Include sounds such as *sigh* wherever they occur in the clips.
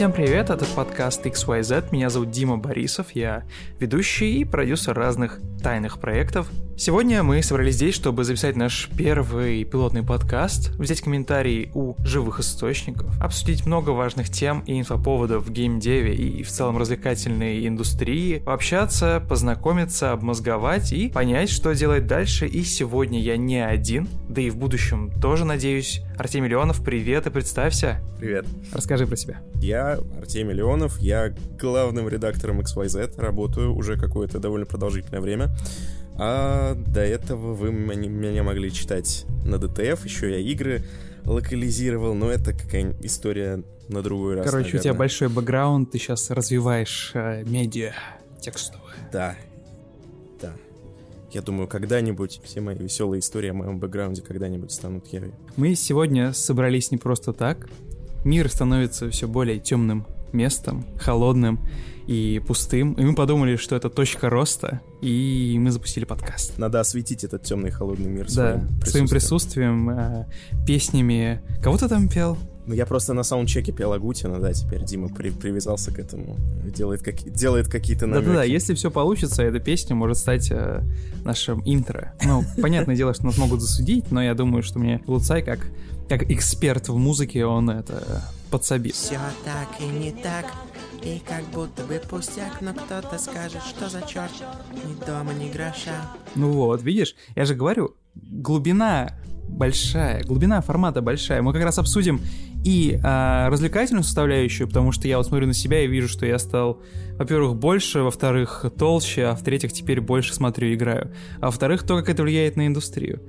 Всем привет, это подкаст XYZ, меня зовут Дима Борисов, я ведущий и продюсер разных тайных проектов. Сегодня мы собрались здесь, чтобы записать наш первый пилотный подкаст, взять комментарии у живых источников, обсудить много важных тем и инфоповодов в геймдеве и в целом развлекательной индустрии, пообщаться, познакомиться, обмозговать и понять, что делать дальше. И сегодня я не один, да и в будущем тоже, надеюсь. Артемий Леонов, привет и представься. Привет. Расскажи про себя. Я Артемий Леонов, я главным редактором XYZ, работаю уже какое-то довольно продолжительное время. А до этого вы меня могли читать на DTF, еще я игры локализировал, но это какая-нибудь история на другой раз. Короче, наверное. у тебя большой бэкграунд, ты сейчас развиваешь э, медиа текстовые. Да, да. Я думаю, когда-нибудь все мои веселые истории о моем бэкграунде когда-нибудь станут явью. Мы сегодня собрались не просто так. Мир становится все более темным местом, холодным и пустым. И мы подумали, что это точка роста, и мы запустили подкаст. Надо осветить этот темный холодный мир да, своим присутствием. своим присутствием, э, песнями. Кого ты там пел? Ну, я просто на саундчеке пел Агутина, да, теперь Дима при привязался к этому, делает, как делает какие-то намеки. Да-да-да, если все получится, эта песня может стать э, нашим интро. Ну, *laughs* понятное дело, что нас могут засудить, но я думаю, что мне Луцай, как, как эксперт в музыке, он это подсобит. Все так и не так, и как будто бы пустяк, но кто-то скажет, что за черт, ни дома, ни гроша. Ну вот, видишь, я же говорю, глубина большая, глубина формата большая. Мы как раз обсудим и а, развлекательную составляющую, потому что я вот смотрю на себя и вижу, что я стал, во-первых, больше, во-вторых, толще, а в-третьих, теперь больше смотрю и играю. А во-вторых, то, как это влияет на индустрию.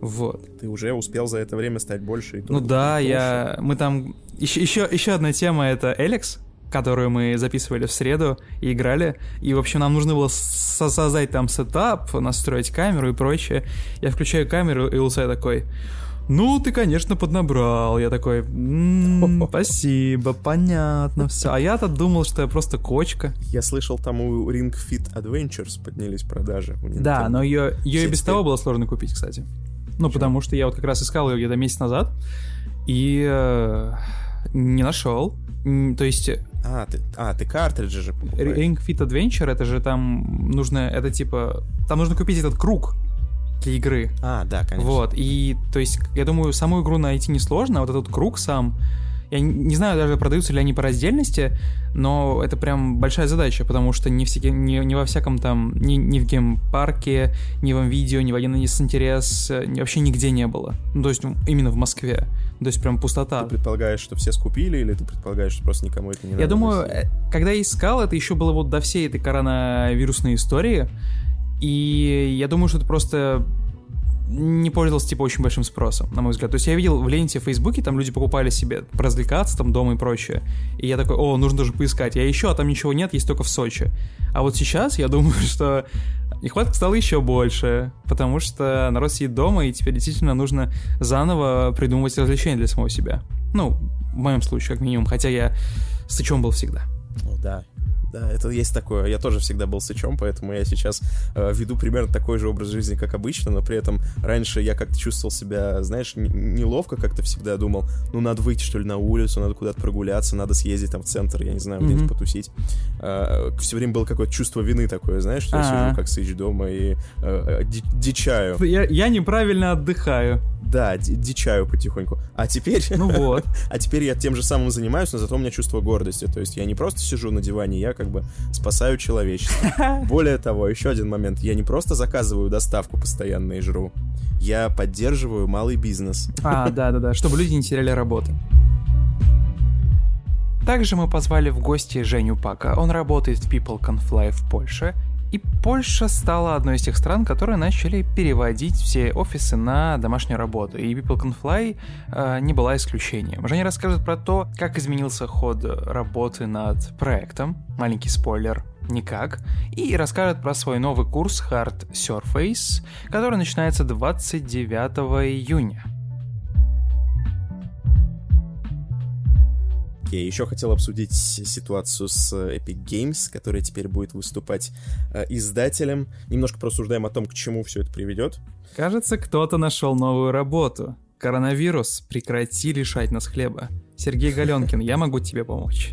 Вот. Ты уже успел за это время стать больше и Ну да, и я... Мы там... Еще, еще, еще одна тема — это Эликс, которую мы записывали в среду и играли. И, в общем, нам нужно было со- создать там сетап, настроить камеру и прочее. Я включаю камеру, и Лусай такой... Ну, ты, конечно, поднабрал. Я такой, «М, *laughs* спасибо, понятно, все. А я-то думал, что я просто кочка. Я слышал, там у Ring Fit Adventures поднялись продажи. Да, но ее, ее и без того было сложно купить, кстати. Ну, потому что я вот как раз искал ее где-то месяц назад и э, не нашел. То есть А, ты, а, ты картриджи же покупаешь. Ring Fit Adventure, это же там нужно, это типа, там нужно купить этот круг для игры. А, да, конечно. Вот, и то есть, я думаю, саму игру найти несложно, а вот этот круг сам, я не- не знаю даже, продаются ли они по раздельности, но это прям большая задача, потому что не, всеки- не, не во всяком там, ни, ни в геймпарке, ни в М.Видео, ни в 1С Интерес, э, вообще нигде не было. Ну, то есть, именно в Москве. То есть, прям пустота. Ты предполагаешь, что все скупили, или ты предполагаешь, что просто никому это не надо? Я думаю, э, когда я искал, это еще было вот до всей этой коронавирусной истории. И я думаю, что это просто не пользовался, типа, очень большим спросом, на мой взгляд. То есть я видел в ленте в Фейсбуке, там люди покупали себе поразвлекаться там дома и прочее. И я такой, о, нужно даже поискать. Я еще, а там ничего нет, есть только в Сочи. А вот сейчас я думаю, *laughs* что нехватка стала еще больше, потому что народ сидит дома, и теперь действительно нужно заново придумывать развлечения для самого себя. Ну, в моем случае, как минимум, хотя я сычом был всегда. О, да. Да, это есть такое. Я тоже всегда был сычом, поэтому я сейчас э, веду примерно такой же образ жизни, как обычно, но при этом раньше я как-то чувствовал себя, знаешь, неловко как-то всегда думал, ну, надо выйти, что ли, на улицу, надо куда-то прогуляться, надо съездить там в центр, я не знаю, где-нибудь Мгм. потусить. все время было какое-то чувство вины такое, знаешь, что я А-а. сижу как сыч дома и э, э, ди- дичаю. Я, я неправильно отдыхаю. Да, ди- дичаю потихоньку. А теперь... Ну вот. *laughs* А теперь я тем же самым занимаюсь, но зато у меня чувство гордости. То есть я не просто сижу на диване, я как бы спасаю человечество. *laughs* Более того, еще один момент. Я не просто заказываю доставку постоянно и жру. Я поддерживаю малый бизнес. А, *laughs* да-да-да, чтобы люди не теряли работы. Также мы позвали в гости Женю Пака. Он работает в People Can Fly в Польше. И Польша стала одной из тех стран, которые начали переводить все офисы на домашнюю работу. И People Can Fly э, не была исключением. Женя расскажет про то, как изменился ход работы над проектом. Маленький спойлер. Никак. И расскажет про свой новый курс Hard Surface, который начинается 29 июня. Окей, еще хотел обсудить ситуацию с э, Epic Games, которая теперь будет выступать э, издателем. Немножко просуждаем о том, к чему все это приведет. Кажется, кто-то нашел новую работу. Коронавирус, прекрати лишать нас хлеба. Сергей Галенкин, я могу тебе помочь.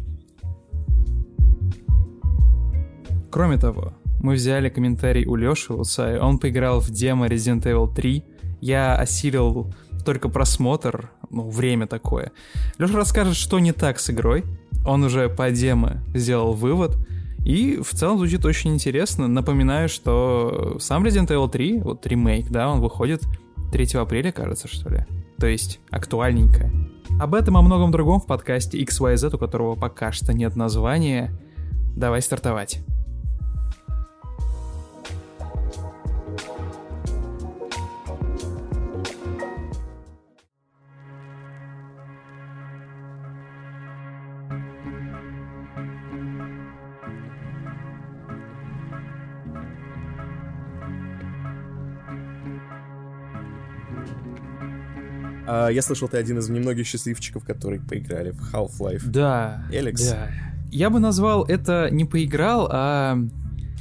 Кроме того, мы взяли комментарий у Лёши и он поиграл в демо Resident Evil 3, я осилил только просмотр, ну, время такое. Леша расскажет, что не так с игрой. Он уже по демо сделал вывод. И в целом звучит очень интересно. Напоминаю, что сам Resident Evil 3, вот ремейк, да, он выходит 3 апреля, кажется, что ли. То есть актуальненько. Об этом и о многом другом в подкасте XYZ, у которого пока что нет названия. Давай стартовать. А, я слышал, ты один из немногих счастливчиков, которые поиграли в Half-Life. Да. Элекс. Да. Я бы назвал это не поиграл, а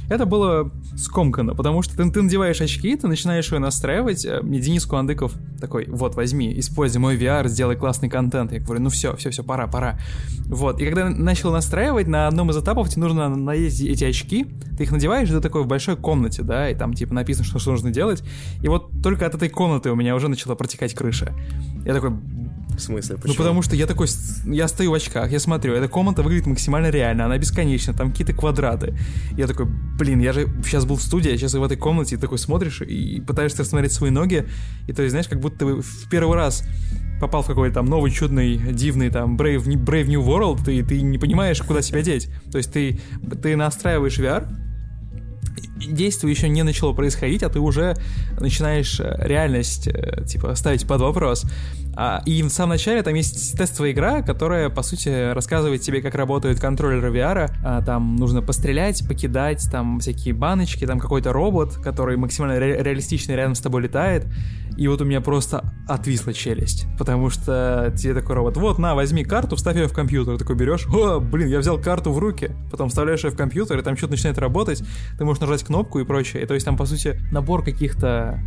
это было скомкано, потому что ты, ты надеваешь очки, ты начинаешь ее настраивать. Э, мне Денис Куандыков такой, вот, возьми, используй мой VR, сделай классный контент. Я говорю, ну все, все, все, пора, пора. Вот, и когда начал настраивать, на одном из этапов тебе нужно надеть эти очки, ты их надеваешь, ты такой в большой комнате, да, и там типа написано, что, что нужно делать. И вот только от этой комнаты у меня уже начала протекать крыша. Я такой, В смысле, почему? ну, потому что я такой, я стою в очках, я смотрю, эта комната выглядит максимально реально, она бесконечна, там какие-то квадраты. Я такой, блин, я же сейчас был в студии, а сейчас в этой комнате, и такой смотришь и пытаешься рассмотреть свои ноги, и то есть, знаешь, как будто ты в первый раз попал в какой-то там новый, чудный, дивный там Brave, Brave New World, и ты не понимаешь, куда себя деть. То есть ты, ты настраиваешь VR, действие еще не начало происходить, а ты уже начинаешь э, реальность, э, типа, ставить под вопрос. А, и в самом начале там есть тестовая игра, которая, по сути, рассказывает тебе, как работают контроллеры VR. А, там нужно пострелять, покидать, там всякие баночки, там какой-то робот, который максимально ре- реалистично рядом с тобой летает. И вот у меня просто отвисла челюсть, потому что тебе такой робот, вот, на, возьми карту, вставь ее в компьютер, такой берешь, о, блин, я взял карту в руки, потом вставляешь ее в компьютер, и там что-то начинает работать, ты можешь нажать кнопку и прочее, и то есть там, по сути, набор каких-то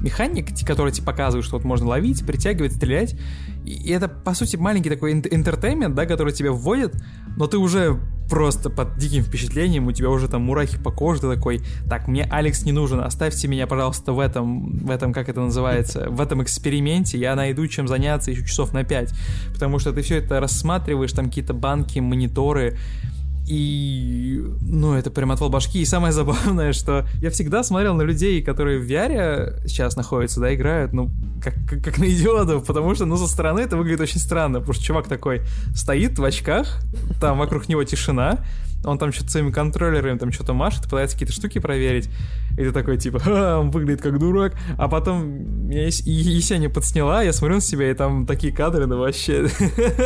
механик, которые тебе показывают, что вот можно ловить, притягивать, стрелять. И это, по сути, маленький такой интертеймент, да, который тебя вводит, но ты уже просто под диким впечатлением, у тебя уже там мурахи по коже, ты такой, так, мне Алекс не нужен, оставьте меня, пожалуйста, в этом, в этом, как это называется, в этом эксперименте, я найду чем заняться еще часов на 5, потому что ты все это рассматриваешь, там какие-то банки, мониторы, и, ну, это прям отвал башки. И самое забавное, что я всегда смотрел на людей, которые в VR сейчас находятся, да, играют, ну, как, как, как на идиотов, потому что, ну, со стороны это выглядит очень странно, потому что чувак такой стоит в очках, там вокруг него тишина, он там что-то своими контроллерами там что-то машет, пытается какие-то штуки проверить, и ты такой, типа, «Ха, он выглядит как дурак, а потом меня Ес- Есеня подсняла, я смотрю на себя, и там такие кадры, ну, вообще,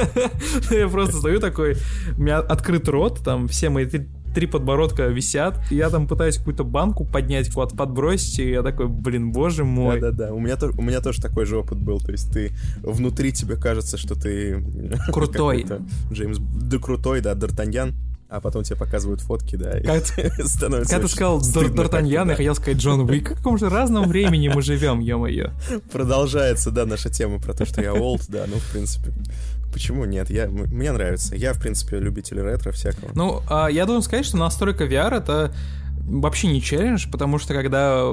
*laughs* я просто стою такой, у меня открыт рот, там все мои три, подбородка висят, и я там пытаюсь какую-то банку поднять, куда-то подбросить, и я такой, блин, боже мой. Да-да-да, у меня, у меня тоже такой же опыт был, то есть ты внутри тебе кажется, что ты... *laughs* Крутой. Джеймс... Да крутой, да, Д'Артаньян, а потом тебе показывают фотки, да, и Как- *laughs* становится Когда ты сказал Д'Артаньян, я как-то, хотел сказать Джон Уик. В каком же разном времени мы живем, ё-моё. да. Продолжается, да, наша тема про то, что я олд, да, ну, в принципе... Почему нет? Я, мне нравится. Я, в принципе, любитель ретро всякого. Ну, а, я должен сказать, что настройка VR это вообще не челлендж, потому что когда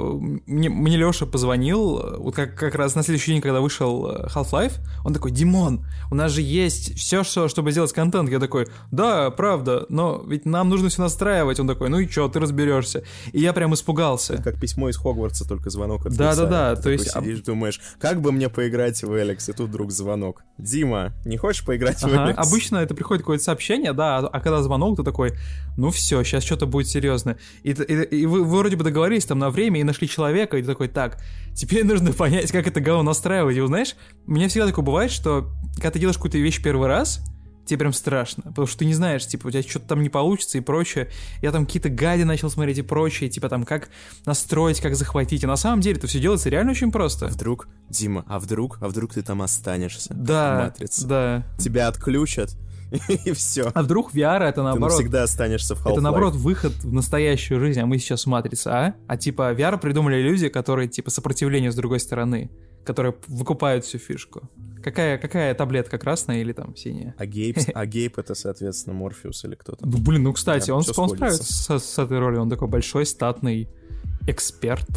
мне, мне Леша позвонил, вот как, как раз на следующий день, когда вышел э, Half-Life, он такой, Димон, у нас же есть все, что, чтобы сделать контент. Я такой, да, правда, но ведь нам нужно все настраивать. Он такой, ну и чё, ты разберешься. И я прям испугался. Как письмо из Хогвартса, только звонок от Да-да-да, то есть, такой сидишь, думаешь, как бы мне поиграть в Эликс, и тут вдруг звонок. Дима, не хочешь поиграть в Ага, Эликс? Обычно это приходит какое-то сообщение, да, а когда звонок, ты такой, ну все, сейчас что-то будет серьезно. И, и- и вы, вы вроде бы договорились там на время и нашли человека, и ты такой, так, теперь нужно понять, как это говно настраивать. И вот знаешь, у меня всегда такое бывает, что когда ты делаешь какую-то вещь первый раз, тебе прям страшно, потому что ты не знаешь, типа, у тебя что-то там не получится и прочее. Я там какие-то гади начал смотреть и прочее, типа там, как настроить, как захватить. А на самом деле это все делается реально очень просто. Вдруг, Дима, а вдруг, а вдруг ты там останешься? Да, Матрица. да. Тебя отключат, *laughs* и все. А вдруг VR это Ты наоборот... навсегда останешься в Half-Life. Это наоборот выход в настоящую жизнь, а мы сейчас матрица, а? А типа VR придумали люди, которые типа сопротивление с другой стороны. которые выкупают всю фишку. Какая, какая таблетка, красная или там синяя? А Гейб, *laughs* а Гейб это, соответственно, Морфеус или кто-то. Ну, блин, ну, кстати, он, он справится с, с этой ролью. Он такой большой, статный эксперт.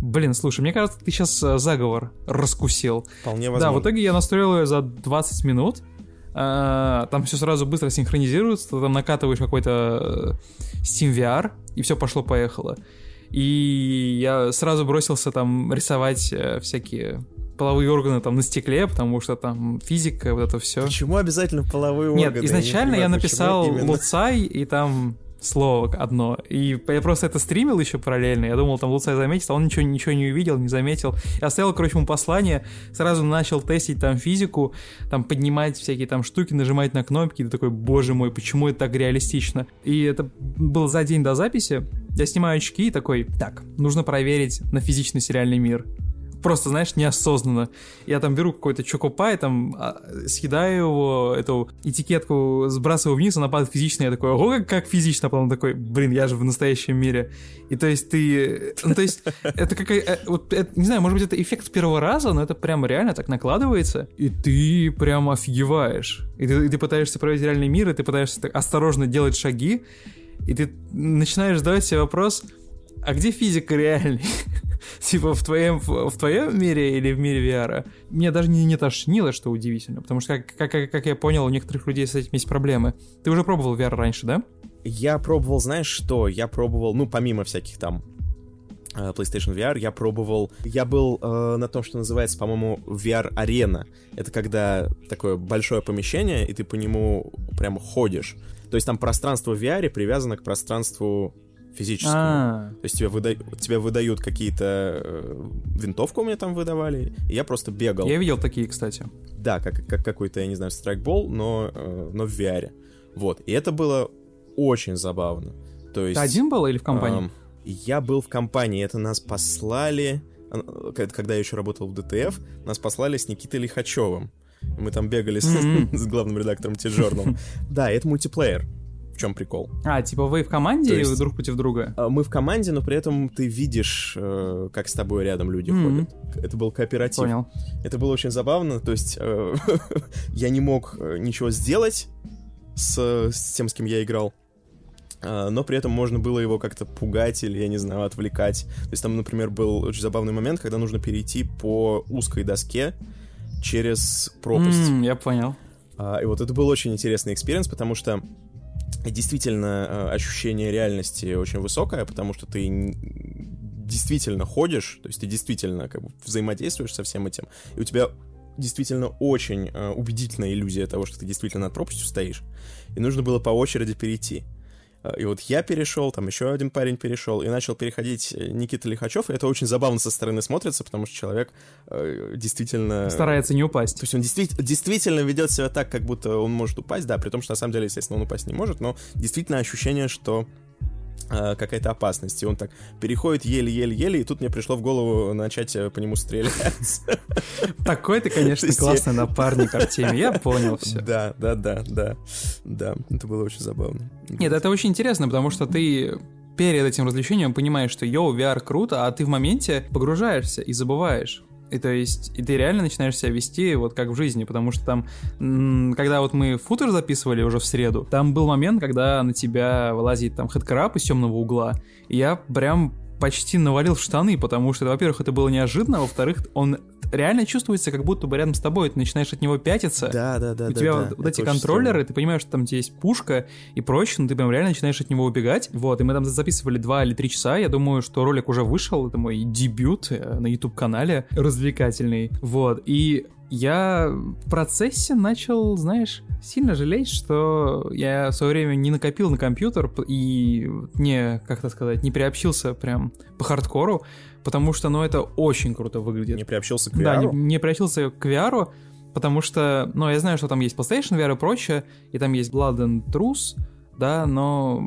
Блин, слушай, мне кажется, ты сейчас заговор раскусил. Вполне Да, возможно. в итоге я настроил ее за 20 минут. А, Там все сразу быстро синхронизируется, ты там накатываешь какой-то э, Steam VR, и все пошло-поехало. И я сразу бросился там рисовать э, всякие половые органы там на стекле, потому что там физика, вот это все. Почему обязательно половые Нет, органы? изначально не я понимаю, написал почему именно. Луцай, и там слово одно. И я просто это стримил еще параллельно. Я думал, там Луцай заметит, а он ничего, ничего не увидел, не заметил. Я оставил, короче, ему послание, сразу начал тестить там физику, там поднимать всякие там штуки, нажимать на кнопки. Ты такой, боже мой, почему это так реалистично? И это было за день до записи. Я снимаю очки и такой, так, нужно проверить на физичный реальный мир просто, знаешь, неосознанно. Я там беру какой-то чокопай, там а, съедаю его, эту этикетку сбрасываю вниз, она падает физично, я такой, ого, как, как физично, а потом такой, блин, я же в настоящем мире. И то есть ты, ну то есть *laughs* это какая, э, вот, это, не знаю, может быть это эффект первого раза, но это прямо реально так накладывается, и ты прям офигеваешь. И ты, и ты пытаешься проверить реальный мир, и ты пытаешься так осторожно делать шаги, и ты начинаешь задавать себе вопрос, а где физика реальной? *laughs* типа в твоем, в, твоем мире или в мире VR. Меня даже не, не тошнило, что удивительно, потому что, как, как, как- как я понял, у некоторых людей с этим есть проблемы. Ты уже пробовал VR раньше, да? Я пробовал, знаешь что? Я пробовал, ну, помимо всяких там э, PlayStation VR, я пробовал... Я был э, на том, что называется, по-моему, VR-арена. Это когда такое большое помещение, и ты по нему прямо ходишь. То есть там пространство в VR привязано к пространству физическому. А, То есть тебе, выда- тебе выдают какие-то... э, винтовку мне там выдавали, и я просто бегал. я видел такие, кстати. Да, как, как какой-то, я не знаю, страйкбол, но, э, но в VR. Вот. И это было очень забавно. То есть... Ты один был или в компании? Ам, я был в компании, это нас послали, к- когда я еще работал в ДТФ, нас послали с Никитой Лихачевым. Мы там бегали с, Мгм. *laughs* с главным редактором T-Journal. Да, это мультиплеер. В чем прикол? А, типа вы в команде то или вы есть- друг против друга? А, Мы в команде, но при этом ты видишь, э, как с тобой рядом люди Мгм. ходят. Это был кооператив. Понял. Это было очень забавно, то есть э, *laughs* я не мог э, ничего сделать с, с тем, с кем я играл, э, но при этом можно было его как-то пугать или, я не знаю, отвлекать. То есть там, например, был очень забавный момент, когда нужно перейти по узкой доске через пропасть. М, я понял. А, И вот это был очень интересный experience, потому что действительно э, ощущение реальности очень высокое, потому что ты действительно ходишь, то есть ты действительно как бы взаимодействуешь со всем этим, и у тебя действительно очень э, убедительная иллюзия того, что ты действительно над пропастью стоишь, и нужно было по очереди перейти. Э, И вот я перешел, там еще один парень перешел, и начал переходить э, Никита Лихачев, и это очень забавно со стороны смотрится, потому что человек э, действительно... Старается не упасть. То есть он действительно, действительно ведет себя так, как будто он может упасть, да, при том, что на самом деле, естественно, он упасть не может, но действительно ощущение, что какая-то опасность. И он так переходит еле-еле-еле, и тут мне пришло в голову начать э, по нему стрелять. Такой ты, конечно, классный напарник, Артемий. Я понял *laughs* все. Да, да, да, да. Да, это было очень забавно. Нет, это очень интересно, потому что ты перед этим развлечением понимаешь, что йоу, VR круто, а ты в моменте погружаешься и забываешь. И то есть, и ты реально начинаешь себя вести вот как в жизни, потому что там, когда вот мы футер записывали уже в среду, там был момент, когда на тебя вылазит там хэдкраб из темного угла, и я прям почти навалил штаны, потому что, во-первых, это было неожиданно, а во-вторых, он реально чувствуется, как будто бы рядом с тобой, ты начинаешь от него пятиться, Да, да, да, у да. тебя да, вот, вот эти контроллеры, ты понимаешь, что там у тебя есть пушка и прочее, но ты прям реально начинаешь от него убегать. Вот, и мы там записывали два или три часа. Я думаю, что ролик уже вышел. Это мой дебют э, на YouTube-канале развлекательный. Вот, и я в процессе начал, знаешь, сильно жалеть, что я в свое время не накопил на компьютер и не, как это сказать, не приобщился прям по хардкору, потому что, ну, это очень круто выглядит. Не приобщился к Да, не, VR. не приобщился к VR, потому что, ну, я знаю, что там есть PlayStation VR и прочее, и там есть Blood and Truth, да, но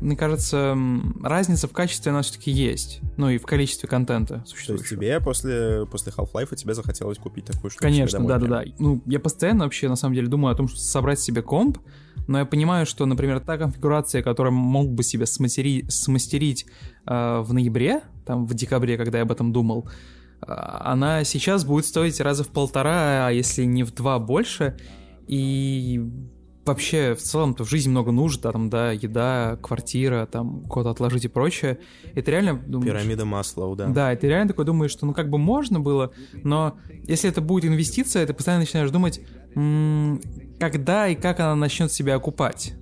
мне кажется, разница в качестве она все-таки есть, ну и в количестве контента То есть тебе после, после Half-Life тебе захотелось купить такую штуку Конечно, да-да-да. Ну, я постоянно вообще, на самом деле, думаю о том, что собрать себе комп, но я понимаю, что, например, та конфигурация, которую мог бы себе смастери- смастерить э, в ноябре, там, в декабре, когда я об этом думал, а, она сейчас будет стоить раза в полтора, а если не в два больше. И вообще в целом-то в жизни много нужд, да, там, да, еда, квартира, там, куда-то отложить и прочее. Это реально... Думаешь, Пирамида Маслоу, да. Да, это реально такой думаешь, что ну как бы можно было, но если это будет инвестиция, ты постоянно начинаешь думать, когда и как она начнет себя окупать.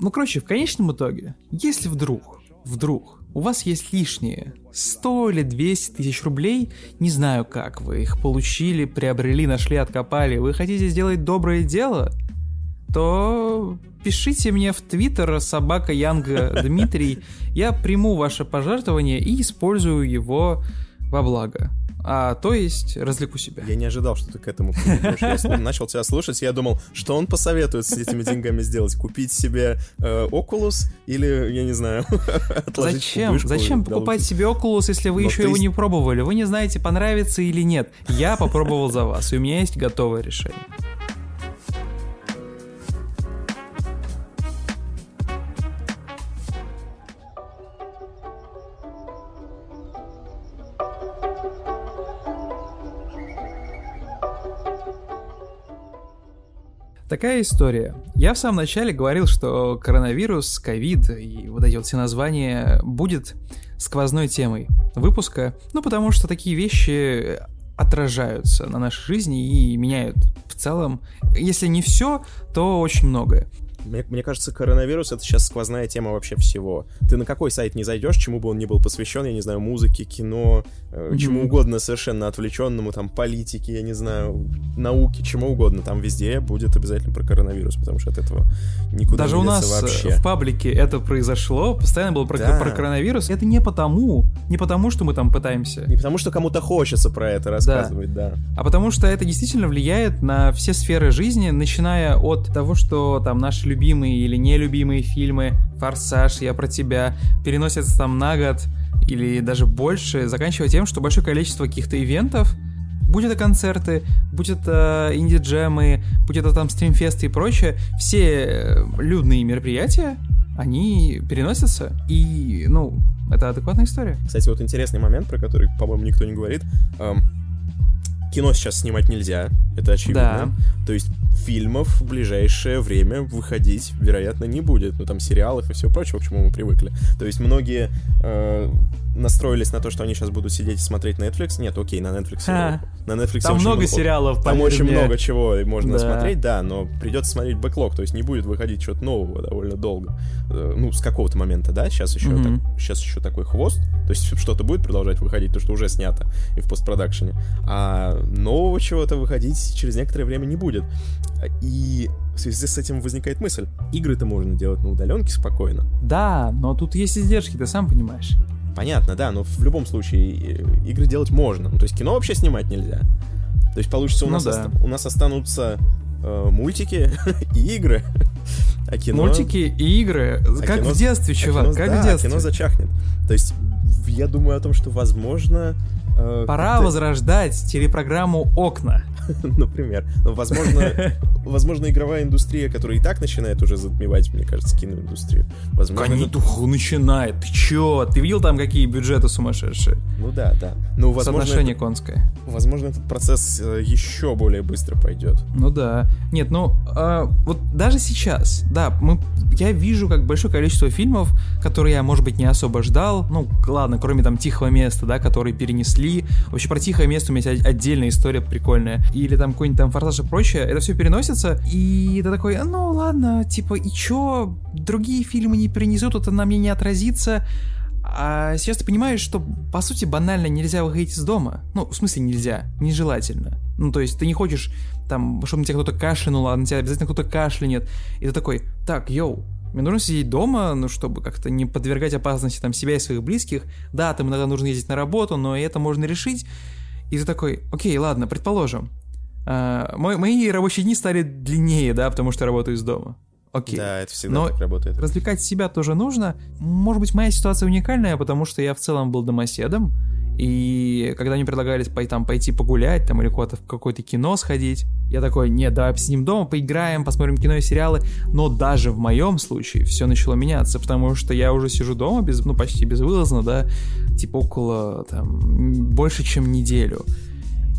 Ну, короче, в конечном итоге, если вдруг, вдруг у вас есть лишние 100 или 200 тысяч рублей, не знаю как вы их получили, приобрели, нашли, откопали, вы хотите сделать доброе дело, то пишите мне в Твиттер собака Янга *laughs* Дмитрий, я приму ваше пожертвование и использую его во благо а то есть развлеку себя. Я не ожидал, что ты к этому придешь. Я начал тебя слушать, я думал, что он посоветует с этими деньгами сделать? Купить себе э, Oculus или, я не знаю, *laughs* отложить Зачем? Зачем покупать себе Oculus, если вы Но еще ты его не пробовали? Вы не знаете, понравится или нет. Я попробовал за вас, и у меня есть готовое решение. Такая история. Я в самом начале говорил, что коронавирус, ковид и вот эти вот все названия будет сквозной темой выпуска, ну потому что такие вещи отражаются на нашей жизни и меняют в целом, если не все, то очень многое. Мне, мне кажется, коронавирус это сейчас сквозная тема вообще всего. Ты на какой сайт не зайдешь, чему бы он ни был посвящен, я не знаю, музыке, кино, э, чему угодно совершенно отвлеченному, там, политике, я не знаю, науке, чему угодно, там везде будет обязательно про коронавирус, потому что от этого никуда Даже не у нас вообще. в паблике это произошло, постоянно было про, Да. про коронавирус. Это не потому, не потому, что мы там пытаемся, Не потому, что кому-то хочется про это рассказывать, да. а потому что это действительно влияет на все сферы жизни, начиная от того, что там наши любимые или нелюбимые фильмы «Форсаж», «Я про тебя» переносятся там на год или даже больше, заканчивая тем, что большое количество каких-то ивентов, будь это концерты, будь это инди-джемы, будь это там стримфесты и прочее, все э, людные мероприятия, они переносятся, и, ну, это адекватная история. Кстати, вот интересный момент, про который, по-моему, никто не говорит. Эм, кино сейчас снимать нельзя, это очевидно. То есть фильмов в ближайшее время выходить, вероятно, не будет. Ну, там, сериалов и все прочего, к чему мы привыкли. То есть многие э, настроились на то, что они сейчас будут сидеть и смотреть Netflix. Нет, окей, на Netflix. Ха. На Netflix Там много много- сериалов, Там очень мне. много чего можно Да. смотреть, да, но придется смотреть бэклог, то есть не будет выходить что-то нового довольно долго. Э, Ну, с какого-то момента, да, сейчас еще, Мгм. так- сейчас еще такой хвост, то есть что-то будет продолжать выходить, то, что уже снято и в постпродакшене, а нового чего-то выходить через некоторое время не будет. И в связи с этим возникает мысль, игры-то можно делать на удаленке спокойно. Да, но тут есть издержки, ты сам понимаешь. Понятно, да, но в любом случае э, игры делать можно. Ну, то есть кино вообще снимать нельзя. То есть получится у, Ну нас, да. оста- у нас останутся э, мультики *laughs* и игры. А кино... Мультики и игры, а как кино- в детстве, а чувак, кино- как да, в детстве. кино зачахнет. То есть я думаю о том, что возможно... э, Пора как-то- возрождать телепрограмму «Окна». *laughs* Например. Но, возможно, *laughs* возможно, игровая индустрия, которая и так начинает уже затмевать, мне кажется, киноиндустрию. Возможно, это- Конитух начинает. Ты чё? Ты видел там какие бюджеты сумасшедшие? Ну да, да. Ну, возможно, Соотношение это- конское. возможно, этот процесс э, еще более быстро пойдет. Ну да. Нет, ну а, вот даже сейчас, да, мы, я вижу как большое количество фильмов, которые я, может быть, не особо ждал. Ну, ладно, кроме там «Тихого места», да, которые перенесли. Вообще про «Тихое место» у меня есть отдельная история прикольная. Или там какой-нибудь там «Форсаж» и прочее. Это все переносится, и ты такой, ну ладно, типа, и чё? Другие фильмы не перенесут, это на мне не отразится. А сейчас ты понимаешь, что, по сути, банально нельзя выходить из дома. Ну, в смысле нельзя, нежелательно. Ну, то есть ты не хочешь, там, чтобы на тебя кто-то кашлянул, а на тебя обязательно кто-то кашлянет. И ты такой, так, йоу, мне нужно сидеть дома, ну, чтобы как-то не подвергать опасности там себя и своих близких. Да, там иногда нужно ездить на работу, но это можно решить. И ты такой, окей, ладно, предположим. а, мой- мои рабочие дни стали длиннее, да, потому что я работаю из дома. Окей. Да, это всегда Но так работает. Развлекать себя тоже нужно. Может быть, моя ситуация уникальная, потому что я в целом был домоседом, И когда мне предлагали пойти, там, пойти погулять там, или куда-то в какое-то кино сходить, я такой, нет, давай посидим дома, поиграем, посмотрим кино и сериалы. Но даже в моем случае все начало меняться, потому что я уже сижу дома, без, ну, почти безвылазно, да, типа около, там, больше, чем неделю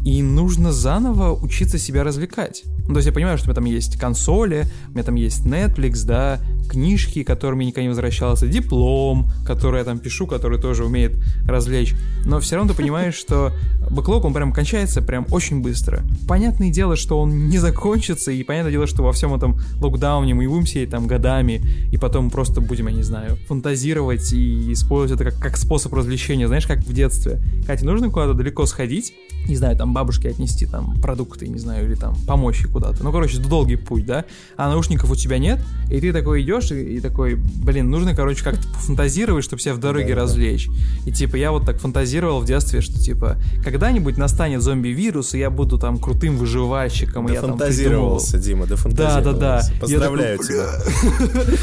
и нужно заново учиться себя развлекать. Ну, то есть я понимаю, что у меня там есть консоли, у меня там есть Netflix, да, книжки, которыми я никогда не возвращался, диплом, который я там пишу, который тоже умеет развлечь. Но все равно ты понимаешь, *laughs* что бэклог, он прям кончается прям очень быстро. Понятное дело, что он не закончится, и понятное дело, что во всем этом локдауне мы будем сидеть там годами, и потом просто будем, я не знаю, фантазировать и использовать это как, как способ развлечения, знаешь, как в детстве. Катя, нужно куда-то далеко сходить, не знаю, там бабушке отнести там продукты, не знаю, или там помочь ей куда-то. Ну, короче, долгий путь, да? А наушников у тебя нет, и ты такой идешь и, и такой, блин, нужно, короче, как-то пофантазировать, чтобы себя в дороге да, развлечь. Да. И типа я вот так фантазировал в детстве, что типа когда-нибудь настанет зомби-вирус, и я буду там крутым выживальщиком. Да и я фантазировался, там Дима, да фантазировался. Да, да, да. Поздравляю тебя.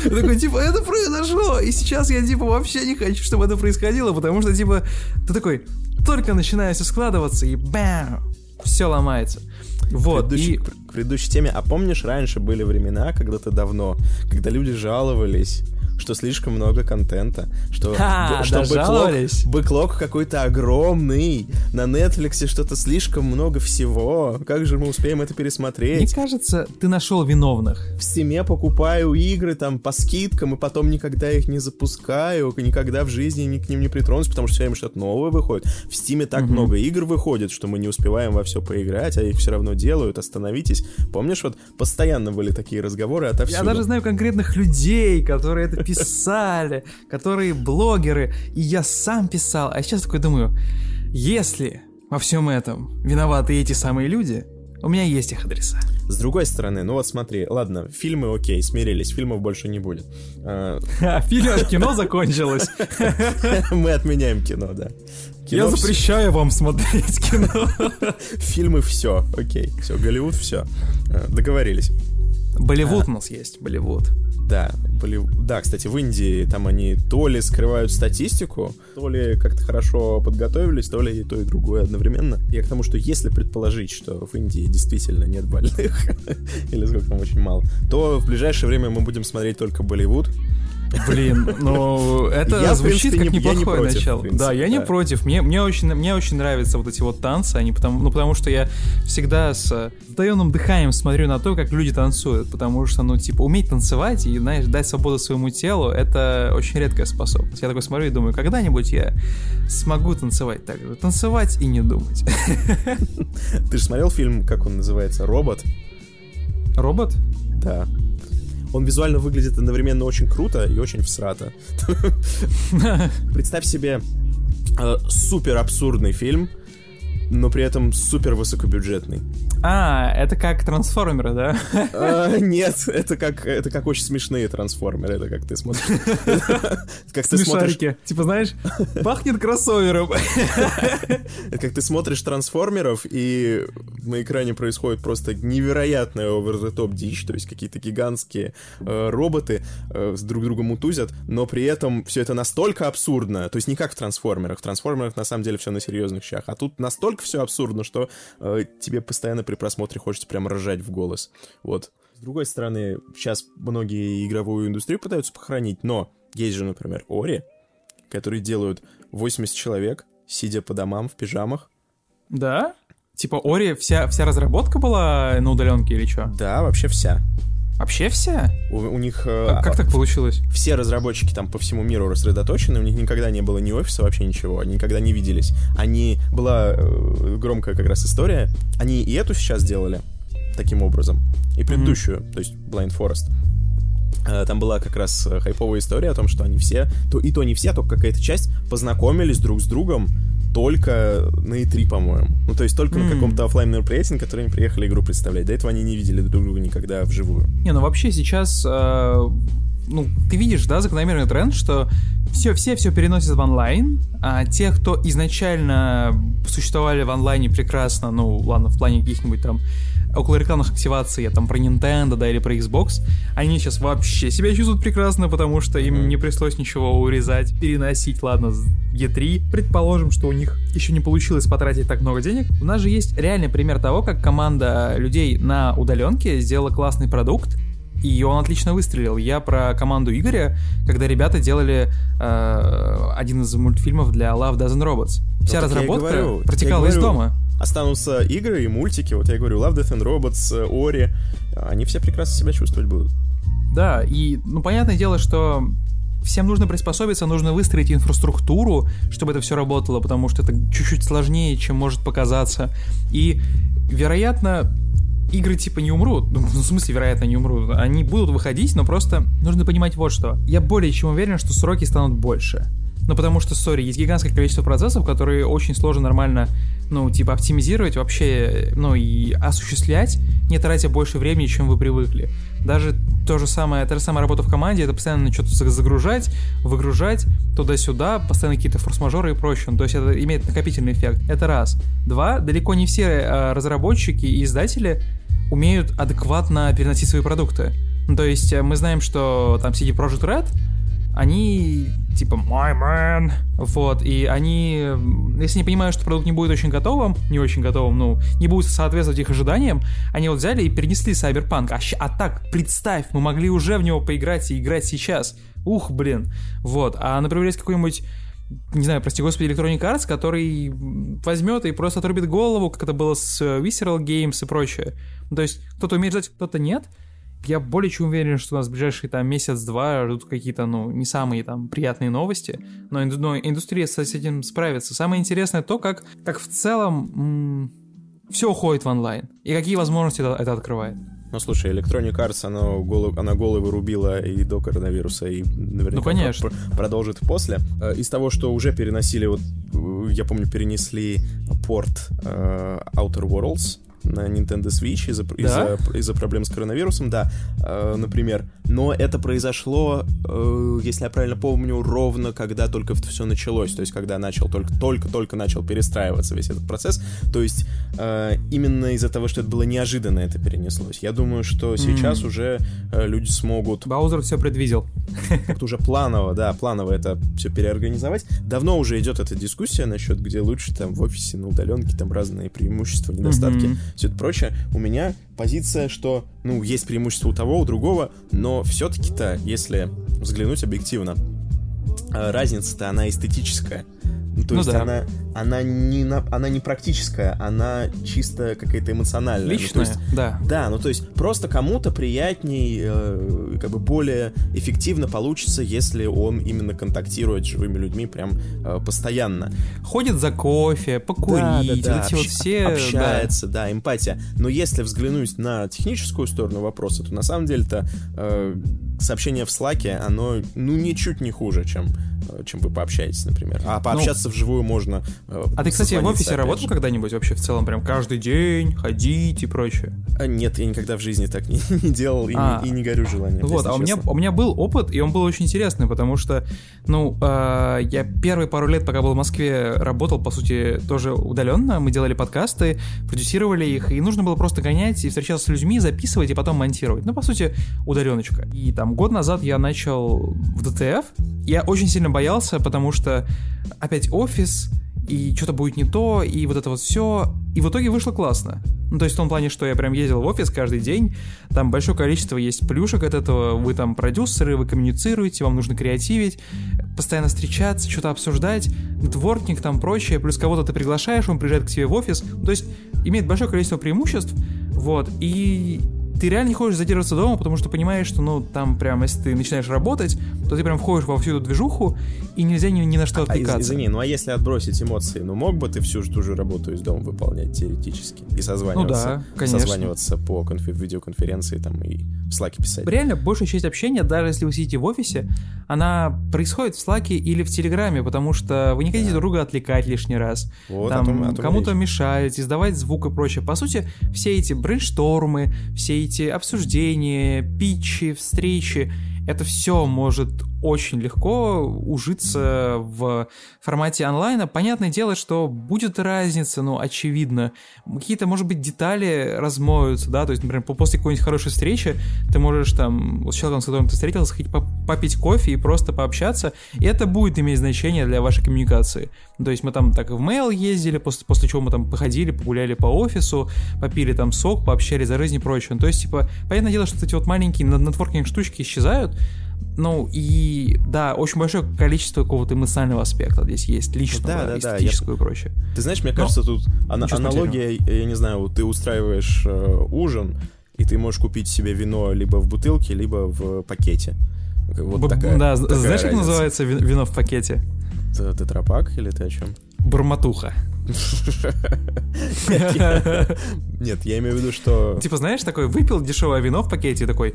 *laughs* Такой, типа, это произошло, и сейчас я, типа, вообще не хочу, чтобы это происходило, потому что, типа, ты такой, только начинает все складываться, и бам, все ломается. Вот, предыдущей, и... к предыдущей теме. А помнишь, раньше были времена, когда-то давно, когда люди жаловались что слишком много контента, что, Ха, что бэклог, бэклог какой-то огромный, на Netflix что-то слишком много всего, как же мы успеем это пересмотреть? Мне кажется, ты нашел виновных. В Steam покупаю игры там по скидкам, и потом никогда их не запускаю, никогда в жизни ни к ним не притронусь, потому что все время что-то новое выходит. В Steam так угу. много игр выходит, что мы не успеваем во все поиграть, а их все равно делают, остановитесь. Помнишь, вот постоянно были такие разговоры отовсюду. Я даже знаю конкретных людей, которые это писали, которые блогеры, и я сам писал. А сейчас такой думаю, если во всем этом виноваты эти самые люди, у меня есть их адреса. С другой стороны, ну вот смотри, ладно, фильмы окей, смирились, фильмов больше не будет. А, *laughs* фильм, кино *laughs* закончилось. *laughs* Мы отменяем кино, да. Я запрещаю вам смотреть кино. Фильмы все, окей, все, Голливуд все. А, договорились. Болливуд у нас есть, Болливуд. Да, были... да, кстати, в Индии там они то ли скрывают статистику, то ли как-то хорошо подготовились, то ли и то, и другое одновременно. Я к тому, что если предположить, что в Индии действительно нет больных, *laughs* или сколько там очень мало, то в ближайшее время мы будем смотреть только Болливуд, Блин, ну это я, звучит принципе, как не, неплохое не против, начало. Принципе, да, я да. не против. Мне, мне, очень, мне очень нравятся вот эти вот танцы, они потому, ну, потому что я всегда с вдаенным дыханием смотрю на то, как люди танцуют, потому что, ну, типа, уметь танцевать и, знаешь, дать свободу своему телу, это очень редкая способность. Я такой смотрю и думаю, когда-нибудь я смогу танцевать так же. Танцевать и не думать. *laughs* Ты же смотрел фильм, как он называется, «Робот»? Робот? Да он визуально выглядит одновременно очень круто и очень всрато. *laughs* Представь себе э, супер абсурдный фильм, но при этом супер высокобюджетный. А, это как трансформеры, да? *laughs* А, нет, это как, это как очень смешные трансформеры, это как ты смотришь. *laughs* Как ты смотришь... Типа, знаешь, пахнет кроссовером. *laughs* Как ты смотришь трансформеров, и на экране происходит просто невероятная овер-the-топ дичь, то есть какие-то гигантские э, роботы э, с друг другом утузят, но при этом все это настолько абсурдно, то есть не как в трансформерах. В трансформерах на самом деле все на серьезных щах, а тут настолько все абсурдно, что э, тебе постоянно при просмотре хочется прям ржать в голос. Вот. С другой стороны, сейчас многие игровую индустрию пытаются похоронить, но есть же, например, Ори, которые делают 80 человек, сидя по домам в пижамах. Да? Типа Ори, вся, вся разработка была на удаленке или что? Да, вообще вся. Вообще вся? У, у них... А, как так получилось? Все разработчики там по всему миру рассредоточены, у них никогда не было ни офиса, вообще ничего, они никогда не виделись. Они... Была э, громкая как раз история, они и эту сейчас делали таким образом, и предыдущую, mm-hmm. то есть Blind Forest. Э, там была как раз хайповая история о том, что они все, то и то не все, а только какая-то часть познакомились друг с другом только на E3, по-моему. Ну, то есть только mm. на каком-то офлайн мероприятии, на которое они приехали игру представлять. До этого они не видели друг друга никогда вживую. Не, ну вообще сейчас, э, ну, ты видишь, да, закономерный тренд, что все, все все переносят в онлайн, а те, кто изначально существовали в онлайне прекрасно, ну, ладно, в плане каких-нибудь там около рекламных активаций, я там про Nintendo, да, или про Xbox, они сейчас вообще себя чувствуют прекрасно, потому что им не пришлось ничего урезать, переносить, ладно, с E3. Предположим, что у них еще не получилось потратить так много денег. У нас же есть реальный пример того, как команда людей на удаленке сделала классный продукт, и он отлично выстрелил. Я про команду Игоря, когда ребята делали э, один из мультфильмов для Love Doesn't Robots. Вся Ну, так я и разработка говорю, протекала и из говорю. дома. Останутся игры и мультики, вот я говорю, Love, Death and Robots, э, Ori, они все прекрасно себя чувствовать будут. Да, и, ну, понятное дело, что всем нужно приспособиться, нужно выстроить инфраструктуру, чтобы это все работало, потому что это чуть-чуть сложнее, чем может показаться. И, вероятно, игры типа не умрут. Ну, в смысле, вероятно, не умрут. Они будут выходить, но просто нужно понимать вот что. Я более чем уверен, что сроки станут больше. Ну, потому что, сори, есть гигантское количество процессов, которые очень сложно нормально, ну, типа, оптимизировать вообще, ну, и осуществлять, не тратя больше времени, чем вы привыкли. Даже то же самое, та же самая работа в команде, это постоянно что-то загружать, выгружать, туда-сюда, постоянно какие-то форс-мажоры и прочее. Ну, То есть это имеет накопительный эффект. Это раз. Два, далеко не все э, разработчики и издатели умеют адекватно переносить свои продукты. Ну, то есть э, мы знаем, что там CD Projekt Red, они типа my man, вот, и они, если не понимают, что продукт не будет очень готовым, не очень готовым, ну, не будет соответствовать их ожиданиям, они вот взяли и перенесли Cyberpunk, а, а так, представь, мы могли уже в него поиграть и играть сейчас, ух, блин, вот, а, например, есть какой-нибудь не знаю, прости господи, Electronic Arts, который возьмет и просто отрубит голову, как это было с э, Visceral Games и прочее. То есть кто-то умеет ждать, кто-то нет. Я более чем уверен, что у нас в ближайшие там месяц-два ждут какие-то, ну, не самые там приятные новости, но, инду- но индустрия с этим справится. Самое интересное то, как, как в целом все уходит в онлайн и какие возможности это, это открывает. Ну, слушай, Electronic Arts, она, голо- она головы рубила и до коронавируса, и наверняка Ну, конечно. пр- продолжит после. Э, Из того, что уже переносили, вот, э, я помню, перенесли порт э, Outer Worlds на Nintendo Switch из-за Да? из-за- из-за проблем с коронавирусом, да, э, например. Но это произошло, э, если я правильно помню, ровно когда только все началось, то есть когда начал только только только начал перестраиваться весь этот процесс. То есть э, именно из-за того, что это было неожиданно, это перенеслось. Я думаю, что сейчас М. уже э, люди смогут Баузер все предвидел. как-то уже планово, да, планово это все переорганизовать. Давно уже идет эта дискуссия насчет, где лучше там в офисе, на удаленке, там разные преимущества, недостатки, Мгм. Все это прочее. У меня позиция, что, ну, есть преимущество у того, у другого, но все-таки-то, если взглянуть объективно, э, разница-то она эстетическая. Ну, то Ну есть да. она, она, не на- она не практическая, она чисто какая-то эмоциональная. Ну, то Личное, есть да. да, ну то есть просто кому-то приятней, э, как бы более эффективно получится, если он именно контактирует с живыми людьми прям э, постоянно. Ходит за кофе, покурить, вот эти вот общ- все... да. общается, да. эмпатия. Но если взглянуть на техническую сторону вопроса, то на самом деле-то э, сообщение в Слаке, оно ну ничуть не хуже, чем э, чем вы пообщаетесь, например. А пообщаться вживую можно. э, А ты, кстати, в офисе работал когда-нибудь вообще в целом, прям каждый день ходить и прочее? А, Нет, я никогда в жизни так не, *laughs* делал и, не- А. и не горю желанием. Вот, а у меня, у меня был опыт, и он был очень интересный, потому что, ну, э, я первые пару лет, пока был в Москве, работал, по сути, тоже удаленно. Мы делали подкасты, продюсировали их, и нужно было просто гонять и встречаться с людьми, записывать и потом монтировать. Ну, по сути, удаленочка. И там год назад я начал в ДТФ. Я очень сильно боялся, потому что опять офис, и что-то будет не то, и вот это вот все. И в итоге вышло классно. Ну, то есть в том плане, что я прям ездил в офис каждый день, там большое количество есть плюшек от этого, вы там продюсеры, вы коммуницируете, вам нужно креативить, постоянно встречаться, что-то обсуждать, нетворкинг там прочее, плюс кого-то ты приглашаешь, он приезжает к тебе в офис, то есть имеет большое количество преимуществ, вот, и ты реально не хочешь задерживаться дома, потому что понимаешь, что, ну, там прям, если ты начинаешь работать, то ты прям входишь во всю эту движуху, и нельзя ни, ни на что А, из- отвлекаться. извини, ну а если отбросить эмоции, ну мог бы ты всю ту же работу из дома выполнять теоретически и созваниваться, Ну да, конечно. созваниваться по конфи- видеоконференции там и в слаке писать? Реально, большая часть общения, даже если вы сидите в офисе, она происходит в Слаке или в Телеграме, потому что вы не хотите Да. друг друга отвлекать лишний раз. Вот, там о том- о том кому-то мешать, издавать звук и прочее. По сути, все эти брейнштормы, все эти обсуждения, питчи, встречи, это все может очень легко ужиться в формате онлайна. Понятное дело, что будет разница, ну, очевидно. Какие-то, может быть, детали размоются, да, то есть, например, после какой-нибудь хорошей встречи ты можешь там с человеком, с которым ты встретился, сходить попить кофе и просто пообщаться, и это будет иметь значение для вашей коммуникации. То есть мы там так в mail ездили, после, после чего мы там походили, погуляли по офису, попили там сок, пообщались за жизнь и прочее. То есть, типа, понятное дело, что эти вот маленькие нетворкинг штучки исчезают, ну и да, очень большое количество какого-то эмоционального аспекта здесь есть, личного, да, да, эстетического да, я... и прочее. Ты знаешь, мне кажется, Но... тут ана- аналогия, я не знаю, вот ты устраиваешь э, ужин, и ты можешь купить себе вино либо в бутылке, либо в пакете. Вот Б- такая, да, такая знаешь, разница. как называется вино в пакете? Тетрапак или ты о чем? Бормотуха. Нет, я имею в виду, что... Типа, знаешь, такой выпил дешевое вино в пакете, такой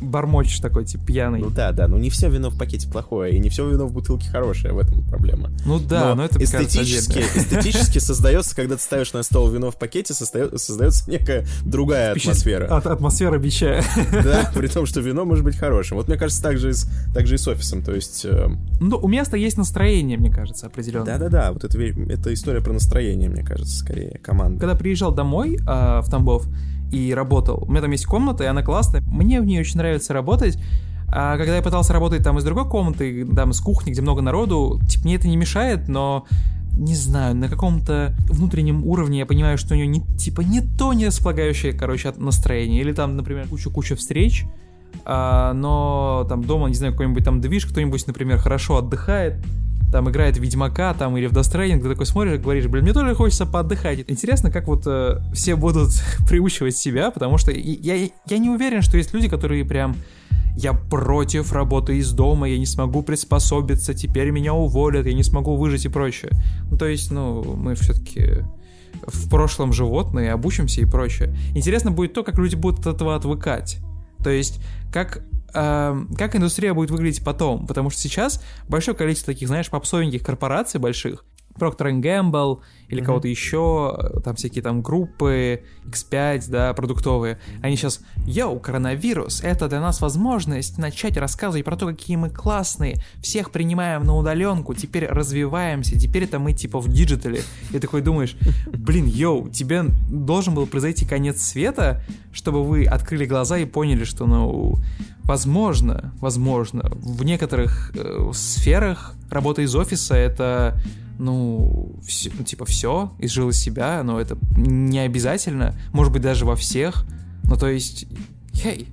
бормочешь такой, типа, пьяный. Ну да, да, ну не все вино в пакете плохое, и не все вино в бутылке хорошее, в этом проблема. Ну да, но, это эстетически, эстетически создается, когда ты ставишь на стол вино в пакете, создается некая другая атмосфера. Атмосфера бичая. Да, при том, что вино может быть хорошим. Вот мне кажется, так же, так же и с офисом, то есть... Эм, ну, у места есть настроение, мне кажется, определенно. Да-да-да, вот это, это история про настроение, мне кажется, скорее, команда. Когда приезжал домой э, в Тамбов и работал, у меня там есть комната, и она классная, мне в ней очень нравится работать, а когда я пытался работать там из другой комнаты, там из кухни, где много народу, типа, мне это не мешает, но не знаю, на каком-то внутреннем уровне я понимаю, что у нее не, типа не то не располагающее, короче, настроение. Или там, например, куча-куча встреч, а, но там дома, не знаю, какой-нибудь там движ, кто-нибудь, например, хорошо отдыхает, там играет Ведьмака, там или в Stranding, ты такой смотришь и говоришь, блин, мне тоже хочется поотдыхать. Интересно, как вот э, все будут *laughs* приучивать себя, потому что я, я не уверен, что есть люди, которые прям я против работы из дома, я не смогу приспособиться, теперь меня уволят, я не смогу выжить и прочее. Ну, то есть, ну, мы все-таки в прошлом животные, обучимся и прочее. Интересно будет то, как люди будут от этого отвыкать. То есть, как как индустрия будет выглядеть потом, потому что сейчас большое количество таких, знаешь, попсовеньких корпораций больших, Procter Gamble или mm-hmm. кого-то еще, там всякие там группы, X5, да, продуктовые, они сейчас, yo, коронавирус, это для нас возможность начать рассказывать про то, какие мы классные, всех принимаем на удаленку, теперь развиваемся, теперь это мы типа в digital е. И такой думаешь, блин, yo, тебе должен был произойти конец света, чтобы вы открыли глаза и поняли, что, ну, возможно, возможно, в некоторых э, сферах работа из офиса это ну, все, ну, типа, все, изжил из себя, но это не обязательно, может быть, даже во всех, ну, то есть, хей,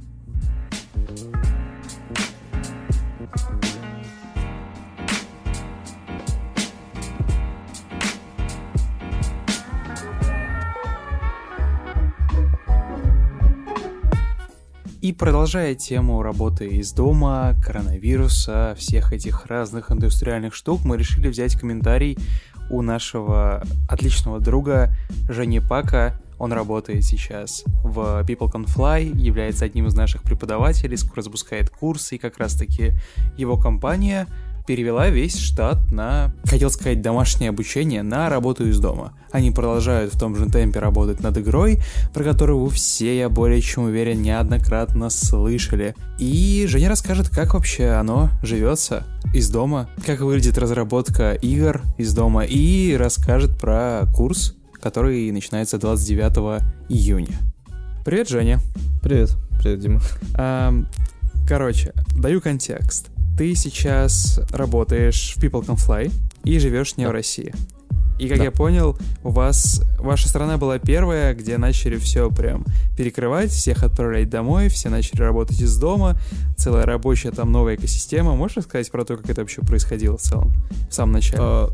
И продолжая тему работы из дома, коронавируса, всех этих разных индустриальных штук, мы решили взять комментарий у нашего отличного друга Жени Пака. Он работает сейчас в People Can Fly, является одним из наших преподавателей, скоро запускает курсы, и как раз-таки его компания — перевела весь штат на, хотел сказать, домашнее обучение на работу из дома. Они продолжают в том же темпе работать над игрой, про которую вы все, я более чем уверен, неоднократно слышали. И Женя расскажет, как вообще оно живется из дома, как выглядит разработка игр из дома, и расскажет про курс, который начинается 29 июня. Привет, Женя. Привет. Привет, Дима. Короче, даю контекст ты сейчас работаешь в People Can Fly и живешь не да. в России. И как да. я понял, у вас ваша страна была первая, где начали все прям перекрывать, всех отправлять домой, все начали работать из дома, целая рабочая там новая экосистема. Можешь рассказать про то, как это вообще происходило в целом, в самом начале? А,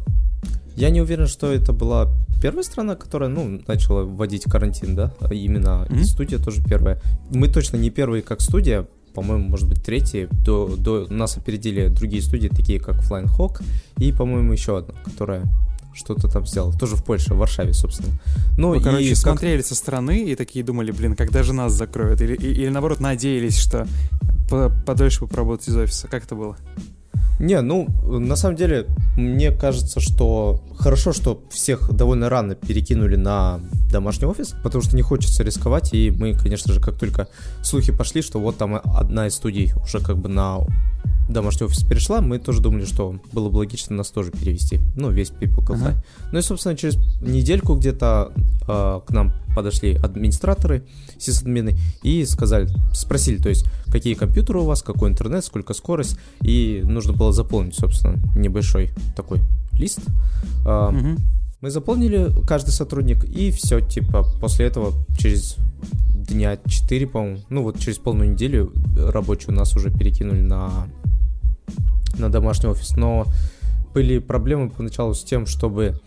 я не уверен, что это была первая страна, которая, ну, начала вводить карантин, да, именно mm-hmm. студия тоже первая. Мы точно не первые как студия, по-моему, может быть, третий. До, до нас опередили другие студии, такие как Flying Hawk, и, по-моему, еще одна, которая что-то там сделала. Тоже в Польше, в Варшаве, собственно. Ну, Вы, и короче, как... смотрели со стороны и такие думали, блин, когда же нас закроют? Или, или наоборот, надеялись, что подольше бы поработать из офиса. Как это было? Не, ну, на самом деле, мне кажется, что хорошо, что всех довольно рано перекинули на домашний офис, потому что не хочется рисковать, и мы, конечно же, как только слухи пошли, что вот там одна из студий уже как бы на домашний офис перешла, мы тоже думали, что было бы логично нас тоже перевести. Ну, весь People Can Fly. Ага. Ну и, собственно, через недельку где-то э, к нам подошли администраторы, сисадмины, и сказали, спросили, то есть, какие компьютеры у вас, какой интернет, сколько скорость, и нужно было заполнить, собственно, небольшой такой лист. Э, Мгм. Мы заполнили, каждый сотрудник, и все, типа, после этого через дня 4, по-моему, ну вот через полную неделю рабочую нас уже перекинули на, на домашний офис. Но были проблемы поначалу с тем, чтобы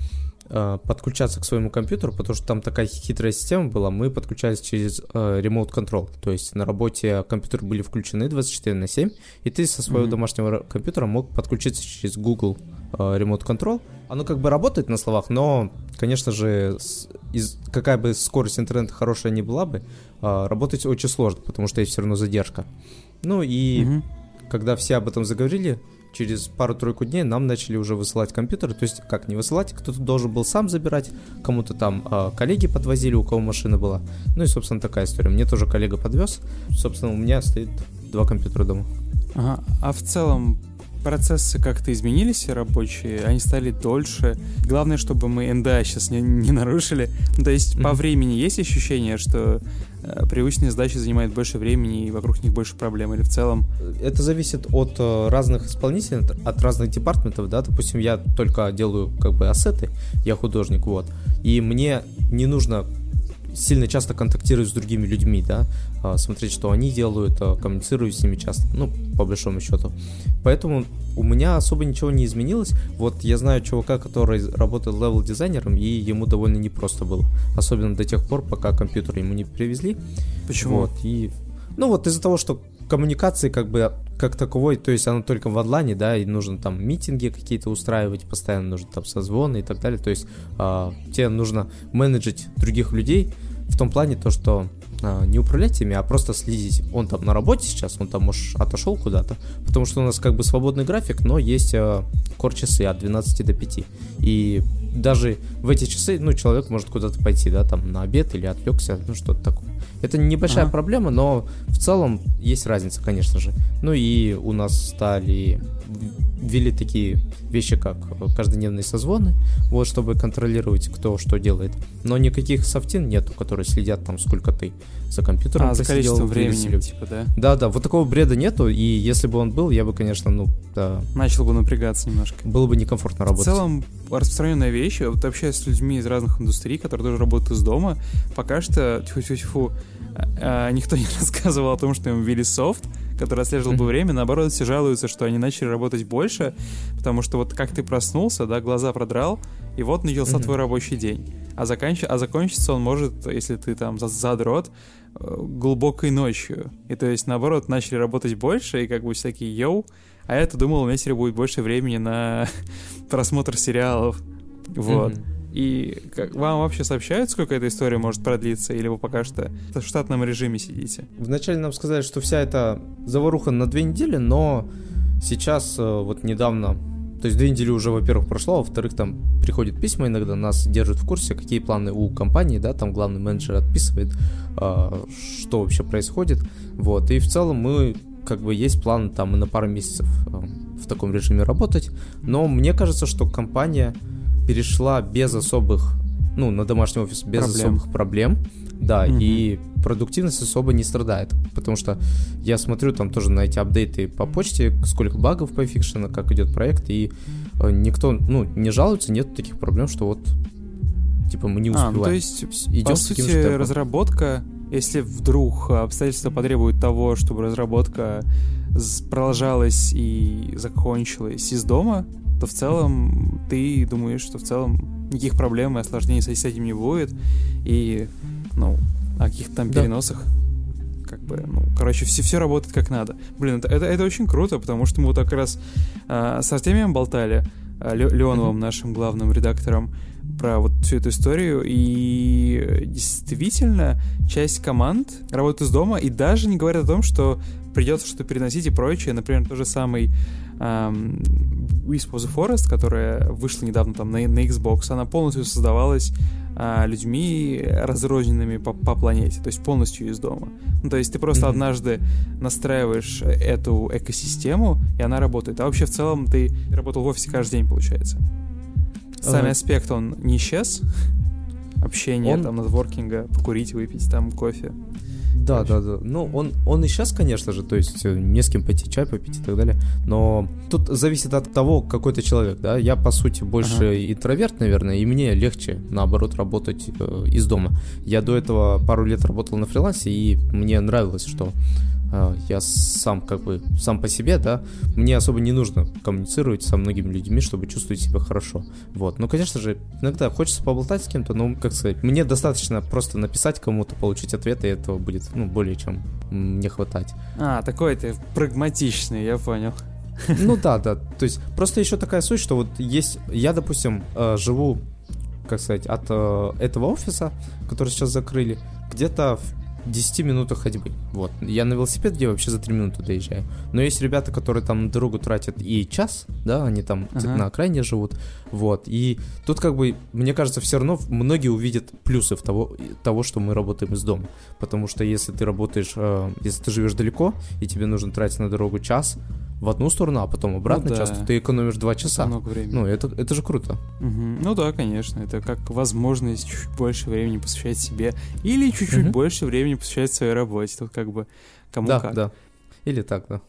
э, подключаться к своему компьютеру, потому что там такая хитрая система была, мы подключались через э, Remote Control, то есть на работе компьютеры были включены 24 на 7, и ты со своего Мгм. домашнего ра- компьютера мог подключиться через Google э, Remote Control. Оно как бы работает на словах, но, конечно же, из, какая бы скорость интернета хорошая ни была бы, э, работать очень сложно, потому что есть все равно задержка. Ну и Мгм. когда все об этом заговорили, через пару-тройку дней нам начали уже высылать компьютеры. То есть, как не высылать, кто-то должен был сам забирать, кому-то там э, коллеги подвозили, у кого машина была. Ну и, собственно, такая история. Мне тоже коллега подвез. Собственно, у меня стоит два компьютера дома. Ага. А в целом процессы как-то изменились рабочие, они стали дольше. Главное, чтобы мы НДА сейчас не, не нарушили. Ну, то есть по Мгм. времени есть ощущение, что э, привычные задачи занимают больше времени и вокруг них больше проблем? Или в целом... Это зависит от э, разных исполнителей, от- разных департаментов, да, допустим, я только делаю как бы asset ы, я художник, вот, и мне не нужно сильно часто контактировать с другими людьми, да, а, смотреть, что они делают, а, коммуницирую с ними часто, ну, по большому счету. Поэтому у меня особо ничего не изменилось. Вот я знаю чувака, который работает level-дизайнером, и ему довольно непросто было. Особенно до тех пор, пока компьютер ему не привезли. Почему? Вот, и... Ну вот из-за того, что коммуникации как бы как таковой, то есть она только в онлайне, да, и нужно там митинги какие-то устраивать, постоянно нужно там созвоны и так далее, то есть а, тебе нужно менеджить других людей в том плане то, что а, не управлять ими, а просто следить. Он там на работе сейчас, он там, может, отошел куда-то, потому что у нас как бы свободный график, но есть а, кор-часы от 12 до 5. И даже в эти часы, ну, человек может куда-то пойти, да, там на обед или отвлекся, ну, что-то такое. Это небольшая Ага. проблема, но в целом есть разница, конечно же. Ну и у нас стали ввели такие вещи, как каждодневные созвоны, вот, чтобы контролировать, кто что делает. Но никаких софтин нету, которые следят там, сколько ты за компьютером А, за количеством времени, типа, да? Да-да, вот такого бреда нету, и если бы он был, я бы, конечно, ну, да, Начал бы напрягаться немножко. было бы некомфортно В работать. целом, распространенная вещь, вот общаясь с людьми из разных индустрий, которые тоже работают из дома, пока что, тьфу-тьфу-тьфу, никто не *laughs* рассказывал о том, что им ввели софт, который отслеживал бы время, наоборот, все жалуются, что они начали работать больше, потому что вот как ты проснулся, да, глаза продрал, и вот начался твой рабочий день. А, заканч... а закончится он может, если ты там за- задрот, э, глубокой ночью. И то есть, наоборот, начали работать больше, и как бы всякие йоу, а я-то думал, у меня теперь будет больше времени на *laughs* просмотр сериалов. Вот. Мгм. И как, вам вообще сообщают, сколько эта история может продлиться, или вы пока что в штатном режиме сидите? Вначале нам сказали, что вся эта заваруха на две недели, но сейчас э, вот недавно, то есть две недели уже, во-первых, прошло, а во-вторых, там приходят письма иногда, нас держат в курсе, какие планы у компании, да, там главный менеджер отписывает, э, что вообще происходит, вот, и в целом мы как бы есть план там и на пару месяцев э, в таком режиме работать, но мне кажется, что компания перешла без особых, ну, на домашний офис без Проблем. особых проблем, да, Мгм. и продуктивность особо не страдает, потому что я смотрю там тоже на эти апдейты по почте, сколько багов пофикшено, как идет проект, и э, никто, ну, не жалуется, нет таких проблем, что вот, типа, мы не А, успеваем. ну то есть, Идем по сути, же разработка, если вдруг обстоятельства потребуют того, чтобы разработка продолжалась и закончилась из дома, то в целом ты думаешь, что в целом никаких проблем и осложнений с этим не будет, и, ну, о каких-то там переносах как бы, ну, короче, все, все работает как надо. Блин, это, это, это очень круто, потому что мы вот как раз а, с Артемием болтали, а, Ле- Леоновым, нашим главным редактором, про вот всю эту историю, и действительно часть команд работает из дома, и даже не говорят о том, что придется что-то переносить и прочее. Например, тот же самый эм, Wisp of the Forest, которая вышла недавно там на, на Xbox, она полностью создавалась э, людьми разрозненными по, по планете, то есть полностью из дома. Ну, то есть ты просто mm-hmm. однажды настраиваешь эту экосистему, и она работает. А вообще в целом ты работал в офисе каждый день, получается. Сами uh-huh. аспект, он не исчез. Общение, он... там, нетворкинга, покурить, выпить там кофе. Да, да, да. Ну, он, он и сейчас, конечно же, то есть э, не с кем пойти чай попить и так далее, но тут зависит от того, какой ты человек, да. Я, по сути, больше ага. интроверт, наверное, и мне легче, наоборот, работать э, из дома. Я до этого пару лет работал на фрилансе, и мне нравилось, что я сам как бы сам по себе, да, мне особо не нужно коммуницировать со многими людьми, чтобы чувствовать себя хорошо. Вот. Но, конечно же, иногда хочется поболтать с кем-то, но, как сказать, мне достаточно просто написать кому-то, получить ответ, и этого будет, ну, более чем мне хватать. А, такой ты прагматичный, я понял. Ну да, да. То есть просто еще такая суть, что вот есть, я, допустим, э, живу, как сказать, от э, этого офиса, который сейчас закрыли, где-то в 10 минутах ходьбы. Вот. Я на велосипеде вообще за 3 минуты доезжаю. Но есть ребята, которые там на дорогу тратят и час, да, они там ага. на окраине живут. Вот. И тут как бы, мне кажется, все равно многие увидят плюсы в того, того, что мы работаем из дома. Потому что если ты работаешь, э, если ты живешь далеко, и тебе нужно тратить на дорогу час, в одну сторону, а потом обратно ну, да. часто ты экономишь два часа. Это много времени. Ну, это, это же круто. Угу. Ну да, конечно. Это как возможность чуть больше времени посвящать себе или чуть-чуть угу. больше времени посвящать своей работе. Тут как бы кому да, как. Да, Или так, да.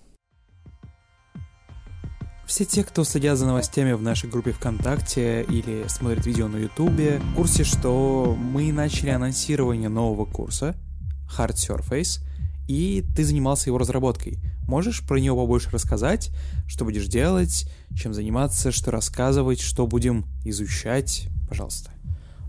Все те, кто следят за новостями в нашей группе ВКонтакте или смотрят видео на Ютубе, в курсе, что мы начали анонсирование нового курса Hard Surface, и ты занимался его разработкой – Можешь про него побольше рассказать? Что будешь делать? Чем заниматься? Что рассказывать? Что будем изучать? Пожалуйста.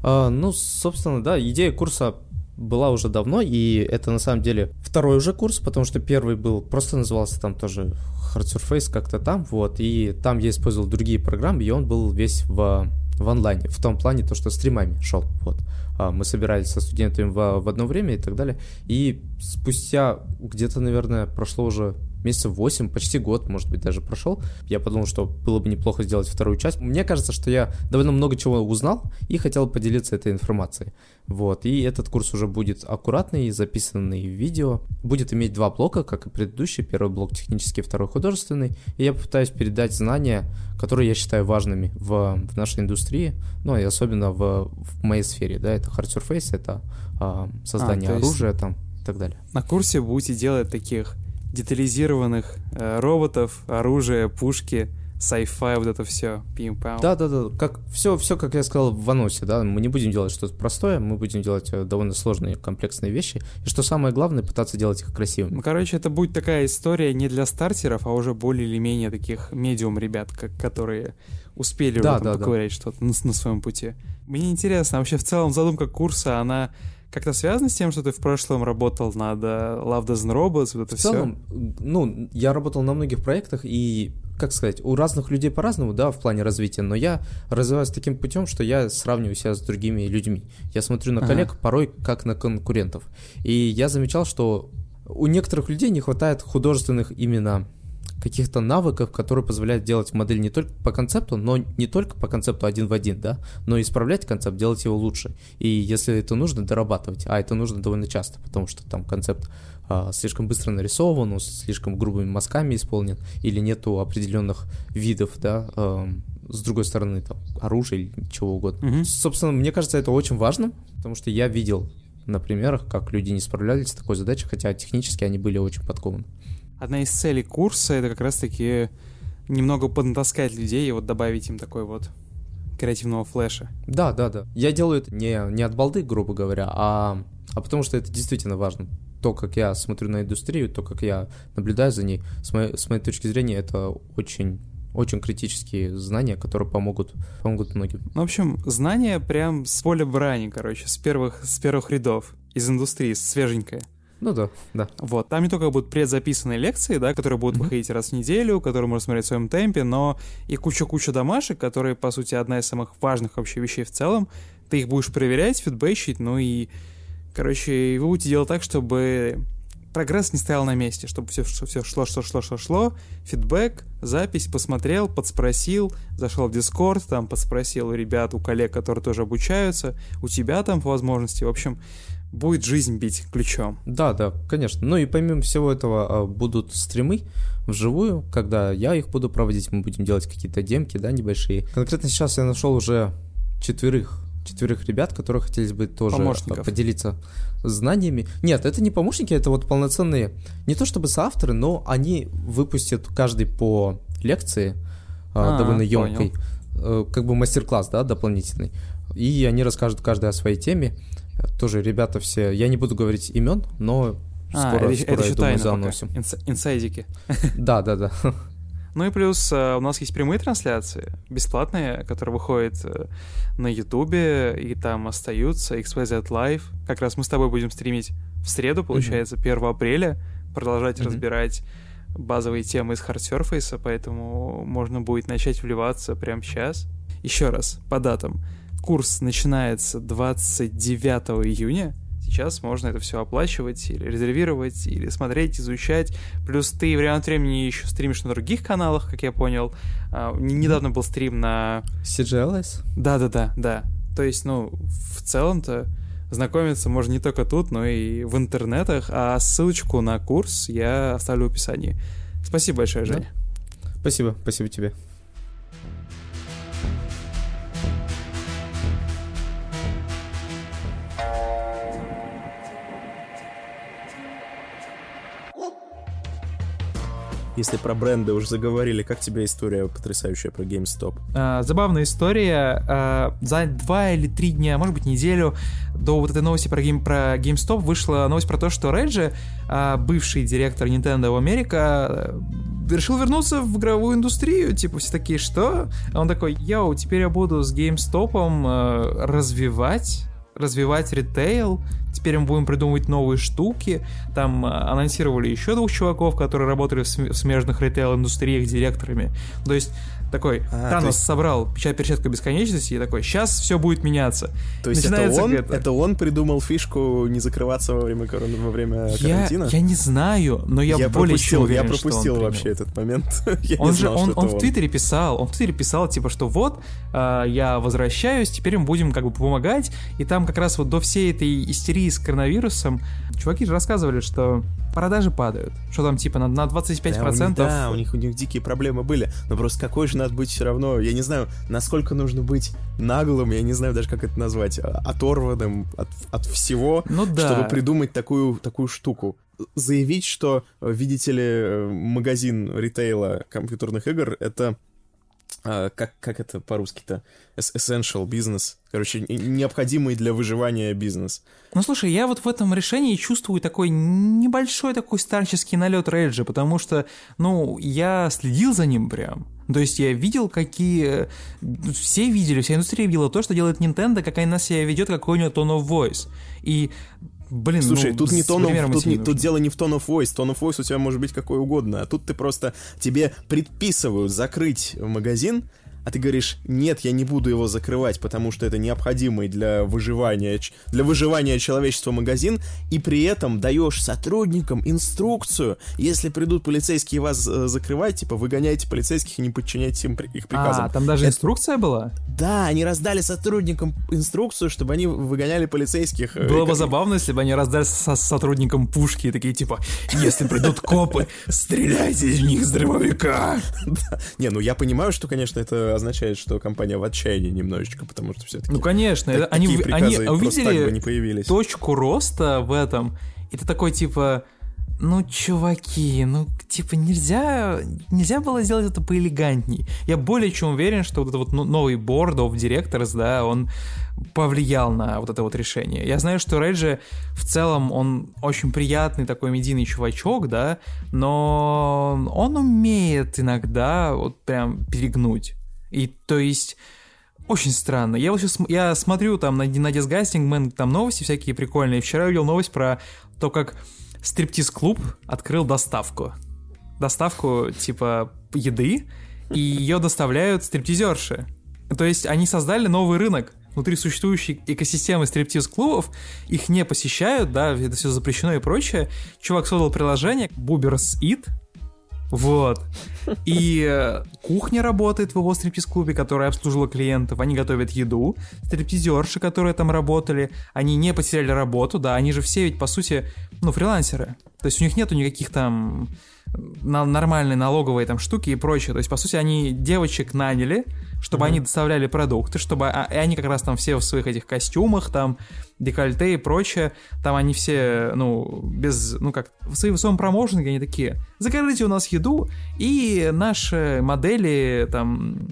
А, ну, собственно, да, идея курса была уже давно, и это на самом деле второй уже курс, потому что первый был, просто назывался там тоже Hard Surface как-то там, вот, и там я использовал другие программы, и он был весь в, в онлайне, в том плане, то, что стримами шел, вот. А, мы собирались со студентами в, в одно время и так далее. И спустя где-то, наверное, прошло уже месяцев 8, почти год, может быть, даже прошел. Я подумал, что было бы неплохо сделать вторую часть. Мне кажется, что я довольно много чего узнал и хотел поделиться этой информацией. Вот, и этот курс уже будет аккуратный, записанный в видео. Будет иметь два блока, как и предыдущий. Первый блок технический, второй художественный. И я попытаюсь передать знания, которые я считаю важными в, в нашей индустрии, ну и особенно в, в моей сфере, да, это hard surface, это а, создание а, оружия там и так далее. На курсе будете делать таких детализированных э, роботов, оружия, пушки, sci-fi, вот это все, пим пам Да, да, да, как все, все, как я сказал в аносе, да, мы не будем делать что-то простое, мы будем делать э, довольно сложные, комплексные вещи, и что самое главное, пытаться делать их красивыми. Ну, короче, это будет такая история не для стартеров, а уже более или менее таких медиум ребят, как, которые успели да, там да, поковырять да. что-то на, на своем пути. Мне интересно, вообще в целом задумка курса, она как-то связано с тем, что ты в прошлом работал над э, Love Doesn't Robots, вот это в целом, все? ну, я работал на многих проектах, и, как сказать, у разных людей по-разному, да, в плане развития, но я развиваюсь таким путем, что я сравниваю себя с другими людьми. Я смотрю на коллег ага. порой как на конкурентов. И я замечал, что у некоторых людей не хватает художественных именно каких-то навыков, которые позволяют делать модель не только по концепту, но не только по концепту один в один, да, но исправлять концепт, делать его лучше. И если это нужно, дорабатывать. А это нужно довольно часто, потому что там концепт а, слишком быстро нарисован, он слишком грубыми мазками исполнен, или нету определенных видов, да, а, с другой стороны, там, оружия или чего угодно. Mm-hmm. Собственно, мне кажется, это очень важно, потому что я видел на примерах, как люди не справлялись с такой задачей, хотя технически они были очень подкованы одна из целей курса — это как раз-таки немного поднатаскать людей и вот добавить им такой вот креативного флеша. Да, да, да. Я делаю это не, не от балды, грубо говоря, а, а потому что это действительно важно. То, как я смотрю на индустрию, то, как я наблюдаю за ней, с моей, с моей точки зрения, это очень очень критические знания, которые помогут, помогут многим. Ну, в общем, знания прям с поля брани, короче, с первых, с первых рядов, из индустрии, свеженькое. Ну да, да. Вот, там не только будут предзаписанные лекции, да, которые будут mm-hmm. выходить раз в неделю, которые можно смотреть в своем темпе, но и куча-куча домашек, которые, по сути, одна из самых важных вообще вещей в целом. Ты их будешь проверять, фидбэчить, ну и, короче, вы будете делать так, чтобы прогресс не стоял на месте, чтобы все, все шло, шло, шло, шло, шло, фидбэк, запись, посмотрел, подспросил, зашел в Дискорд, там подспросил у ребят, у коллег, которые тоже обучаются, у тебя там по возможности, в общем, будет жизнь бить ключом. Да, да, конечно. Ну и помимо всего этого а, будут стримы вживую, когда я их буду проводить, мы будем делать какие-то демки, да, небольшие. Конкретно сейчас я нашел уже четверых четверых ребят, которые хотели бы тоже поделиться знаниями. Нет, это не помощники, это вот полноценные, не то чтобы соавторы, но они выпустят каждый по лекции а, А, довольно емкой, э, как бы мастер-класс, да, дополнительный. И они расскажут каждый о своей теме. Тоже ребята все, я не буду говорить имен, но А, скоро, это, скоро это я думаю, заносим. Инс- инсайдики. *laughs* Да, да, да. Ну и плюс э, у нас есть прямые трансляции, бесплатные, которые выходят э, на Ютубе, и там остаются, XYZ Live. Как раз мы с тобой будем стримить в среду, получается, 1 апреля, продолжать Мгм. разбирать базовые темы из Hard Surface, поэтому можно будет начать вливаться прямо сейчас. Еще раз, по датам. Курс начинается 29 июня. Сейчас можно это все оплачивать или резервировать, или смотреть, изучать. Плюс ты время от времени еще стримишь на других каналах, как я понял. А, Недавно был стрим на... CGLS? Да-да-да, да. То есть, ну, в целом-то знакомиться можно не только тут, но и в интернетах. А ссылочку на курс я оставлю в описании. Спасибо большое, Да. Женя. Спасибо, спасибо тебе. Если про бренды уже заговорили, как тебе история потрясающая про GameStop? А, забавная история. А, за два или три дня, может быть, неделю до вот этой новости про, Game, про GameStop вышла новость про то, что Реджи, а, бывший директор Nintendo of America, а, решил вернуться в игровую индустрию. Типа все такие, что? А он такой, yo, теперь я буду с GameStop а, развивать развивать ритейл, теперь мы будем придумывать новые штуки. Там а, анонсировали еще двух чуваков, которые работали в смежных ритейл-индустриях директорами. То есть такой, А, Танос есть- собрал печать перчатка бесконечности и такой, сейчас все будет меняться. То есть это Начинается он, это. это он придумал фишку не закрываться во время, корона, во время Я, карантина? я не знаю, но я, более чем пропустил, уверен, я он пропустил принял. вообще этот момент. *laughs* я Он же, знал, он, он это в Твиттере писал, он в Твиттере писал, типа, что вот, а, я возвращаюсь, теперь мы будем как бы помогать, и там как раз вот до всей этой истерии с коронавирусом чуваки же рассказывали, что продажи падают, что там типа на, на 25%. Да, у них, да, у них, у них дикие проблемы были. Но просто какой же надо быть все равно, я не знаю, насколько нужно быть наглым, я не знаю даже, как это назвать, а, оторванным от, от всего, Ну да. чтобы придумать такую, такую штуку. Заявить, что, э, видите ли, э, магазин ритейла компьютерных игр — это а, как, как это по-русски-то? Essential бизнес. Короче, не- необходимый для выживания бизнес. Ну слушай, я вот в этом решении чувствую такой небольшой такой старческий налет Реджи, потому что, ну, я следил за ним прям. То есть я видел, какие... Все видели, вся индустрия видела то, что делает Nintendo, как она себя ведет, какой у нее tone of voice. И, блин, Слушай, ну, тут не примером тут, не- тут дело не в tone of voice. Tone of voice у тебя может быть какой угодно. А тут ты просто тебе предписывают закрыть магазин, а ты говоришь, нет, я не буду его закрывать, потому что это необходимый для выживания, для выживания человечества магазин, и при этом даешь сотрудникам инструкцию, если придут полицейские вас э, закрывать, типа, выгоняйте полицейских и не подчиняйтесь им их приказам. А, там даже Это- инструкция была? Да, они раздали сотрудникам инструкцию, чтобы они выгоняли полицейских. э, Было и бы забавно, если бы они раздали со сотрудникам пушки и такие типа, если придут копы, стреляйте из них с дробовика. *laughs* Не, ну я понимаю, что, конечно, это означает, что компания в отчаянии немножечко, потому что все-таки Ну, конечно, они, такие вы- они просто так бы увидели не появились. точку роста в этом, и ты такой, типа, ну, чуваки, ну, типа, нельзя, нельзя было сделать это поэлегантней. Я более чем уверен, что вот этот вот ну- новый board of directors, да, он повлиял на вот это вот решение. Я знаю, что Реджи в целом, он очень приятный такой медийный чувачок, да, но он умеет иногда вот прям перегнуть. И то есть очень странно. Я вот сейчас я смотрю там на, на Disgusting там новости всякие прикольные. Вчера увидел новость про то, как стриптиз-клуб открыл доставку. Доставку типа еды, и ее доставляют стриптизерши. То есть они создали новый рынок. внутри существующей экосистемы стриптиз-клубов, их не посещают, да, это все запрещено и прочее. Чувак создал приложение Boobers Eat, вот. И э, кухня работает в его стриптиз-клубе, которая обслуживала клиентов. Они готовят еду. Стриптизерши, которые там работали, они не потеряли работу, да, они же все ведь, по сути, ну, фрилансеры. То есть у них нету никаких там на нормальные налоговые там штуки и прочее. То есть, по сути, они девочек наняли, чтобы mm-hmm. они доставляли продукты, чтобы а, и они как раз там все в своих этих костюмах, там, декольте и прочее, там они все, ну, без, ну как, в своем, в своем промоушенге они такие, закажите у нас еду, и наши модели, там,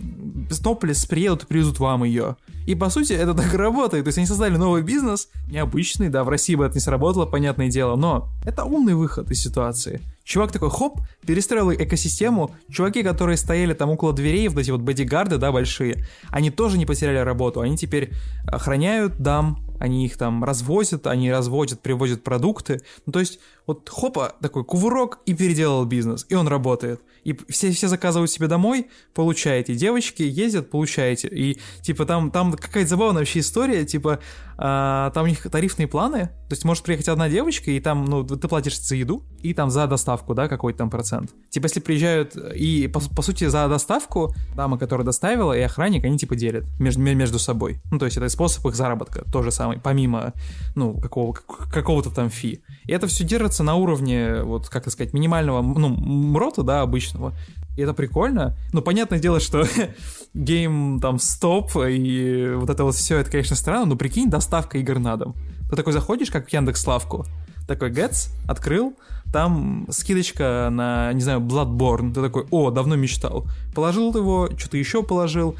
с Топлес приедут и привезут вам ее. И, по сути, это так работает. То есть они создали новый бизнес, необычный, да, в России бы это не сработало, понятное дело, но это умный выход из ситуации. Чувак такой, хоп, перестроил экосистему. Чуваки, которые стояли там около дверей, вот эти вот бодигарды, да, большие, они тоже не потеряли работу. Они теперь охраняют дам, они их там развозят, они разводят, привозят продукты. Ну, то есть, вот хопа, такой кувырок и переделал бизнес, и он работает. И все, все заказывают себе домой, получаете. Девочки ездят, получаете. И, типа, там, там какая-то забавная вообще история, типа, а, там у них тарифные планы, то есть может приехать одна девочка, и там, ну, ты платишь за еду, и там за доставку, да, какой-то там процент. Типа, если приезжают, и, по, по сути, за доставку дама, которая доставила, и охранник, они, типа, делят между, между собой. Ну, то есть это способ их заработка, то же самое, помимо, ну, какого, какого-то там фи. И это все держится на уровне, вот, как сказать, минимального, ну, мрота, да, обычного. И это прикольно. Ну, понятное дело, что *laughs* гейм там стоп и вот это вот все, это, конечно, странно, но прикинь, доставка игр на дом. Ты такой заходишь, как в Яндекс Славку, такой Getz, открыл, там скидочка на, не знаю, Bloodborne. Ты такой, о, давно мечтал. Положил его, что-то еще положил,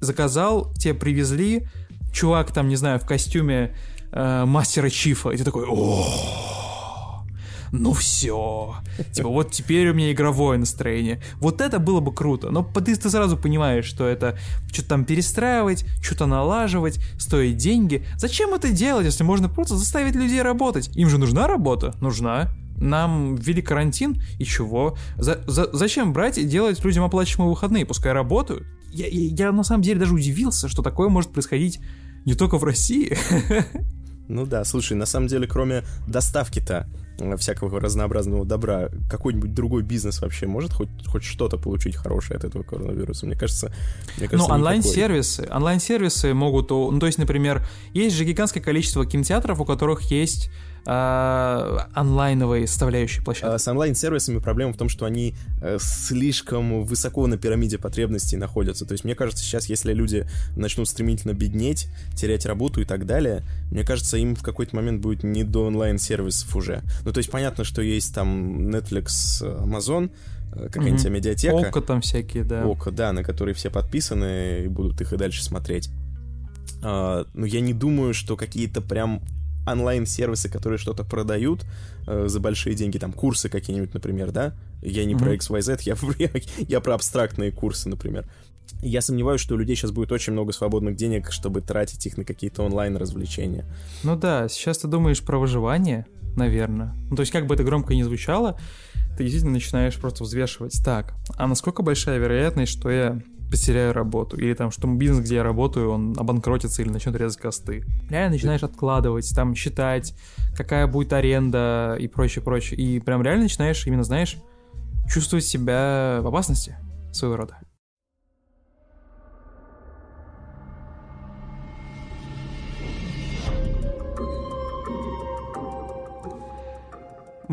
заказал, тебе привезли, чувак там, не знаю, в костюме э, мастера Чифа, и ты такой, о ну все. Типа, вот теперь у меня игровое настроение. Вот это было бы круто. Но ты, ты сразу понимаешь, что это что-то там перестраивать, что-то налаживать, стоит деньги. Зачем это делать, если можно просто заставить людей работать? Им же нужна работа? Нужна нам ввели карантин, и чего? За, за, зачем брать и делать людям оплачиваемые выходные? Пускай работают. Я, я, я на самом деле даже удивился, что такое может происходить не только в России. *laughs* Ну да, слушай, на самом деле, кроме доставки-то э, всякого разнообразного добра, какой-нибудь другой бизнес вообще может хоть, хоть что-то получить хорошее от этого коронавируса? Мне кажется, мне кажется Ну, онлайн-сервисы, онлайн-сервисы могут, ну, то есть, например, есть же гигантское количество кинотеатров, у которых есть а, онлайновой составляющей площадки? А, с онлайн-сервисами проблема в том, что они э, слишком высоко на пирамиде потребностей находятся. То есть, мне кажется, сейчас, если люди начнут стремительно беднеть, терять работу и так далее, мне кажется, им в какой-то момент будет не до онлайн-сервисов уже. Ну, то есть, понятно, что есть там Netflix, Amazon, э, какая-нибудь mm-hmm. медиатека. Око там всякие, да. Око, да, на которые все подписаны и будут их и дальше смотреть. Uh, но я не думаю, что какие-то прям онлайн-сервисы, которые что-то продают э, за большие деньги, там курсы какие-нибудь, например, да? Я не mm-hmm. про XYZ, я, я, *laughs* я про абстрактные курсы, например. Я сомневаюсь, что у людей сейчас будет очень много свободных денег, чтобы тратить их на какие-то онлайн-развлечения. Ну да, сейчас ты думаешь про выживание, наверное. Ну, то есть, как бы это громко не звучало, ты действительно начинаешь просто взвешивать. Так, а насколько большая вероятность, что я потеряю работу, или там, что бизнес, где я работаю, он обанкротится или начнет резать косты. Реально начинаешь откладывать, там, считать, какая будет аренда и прочее, прочее. И прям реально начинаешь, именно, знаешь, чувствовать себя в опасности своего рода.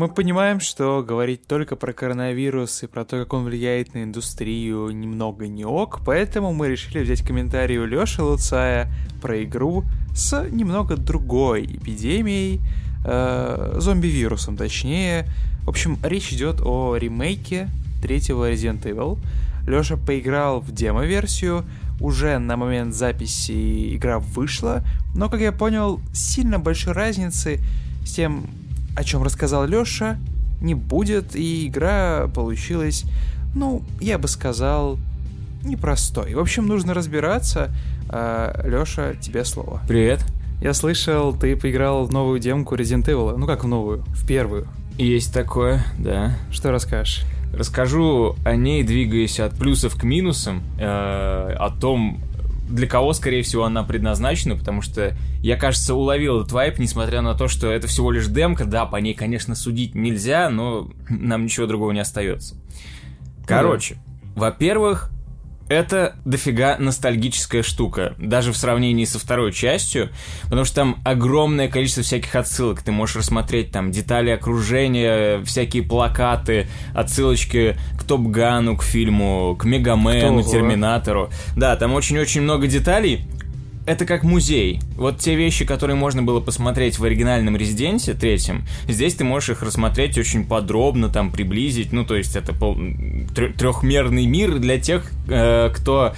Мы понимаем, что говорить только про коронавирус и про то, как он влияет на индустрию, немного не ок, поэтому мы решили взять комментарий у Лёши Луцая про игру с немного другой эпидемией, э, зомби-вирусом точнее. В общем, речь идет о ремейке третьего Resident Evil. Лёша поиграл в демо-версию, уже на момент записи игра вышла, но, как я понял, сильно большой разницы с тем, о чем рассказал Лёша, не будет, и игра получилась, ну, я бы сказал, непростой. В общем, нужно разбираться. А, Лёша, тебе слово. Привет. Я слышал, ты поиграл в новую демку Resident Evil. Ну как в новую? В первую. Есть такое, да. Что расскажешь? Расскажу о ней, двигаясь от плюсов к минусам, э, о том, для кого, скорее всего, она предназначена, потому что я, кажется, уловил этот вайп, несмотря на то, что это всего лишь демка, да, по ней, конечно, судить нельзя, но нам ничего другого не остается. Короче, во-первых, это дофига ностальгическая штука, даже в сравнении со второй частью, потому что там огромное количество всяких отсылок. Ты можешь рассмотреть там детали окружения, всякие плакаты, отсылочки к Топ Гану, к фильму, к Мегамену, Ого. Терминатору. Да, там очень-очень много деталей. Это как музей. Вот те вещи, которые можно было посмотреть в оригинальном Резиденте третьем, здесь ты можешь их рассмотреть очень подробно, там приблизить. Ну, то есть это пол... трехмерный мир для тех, э, кто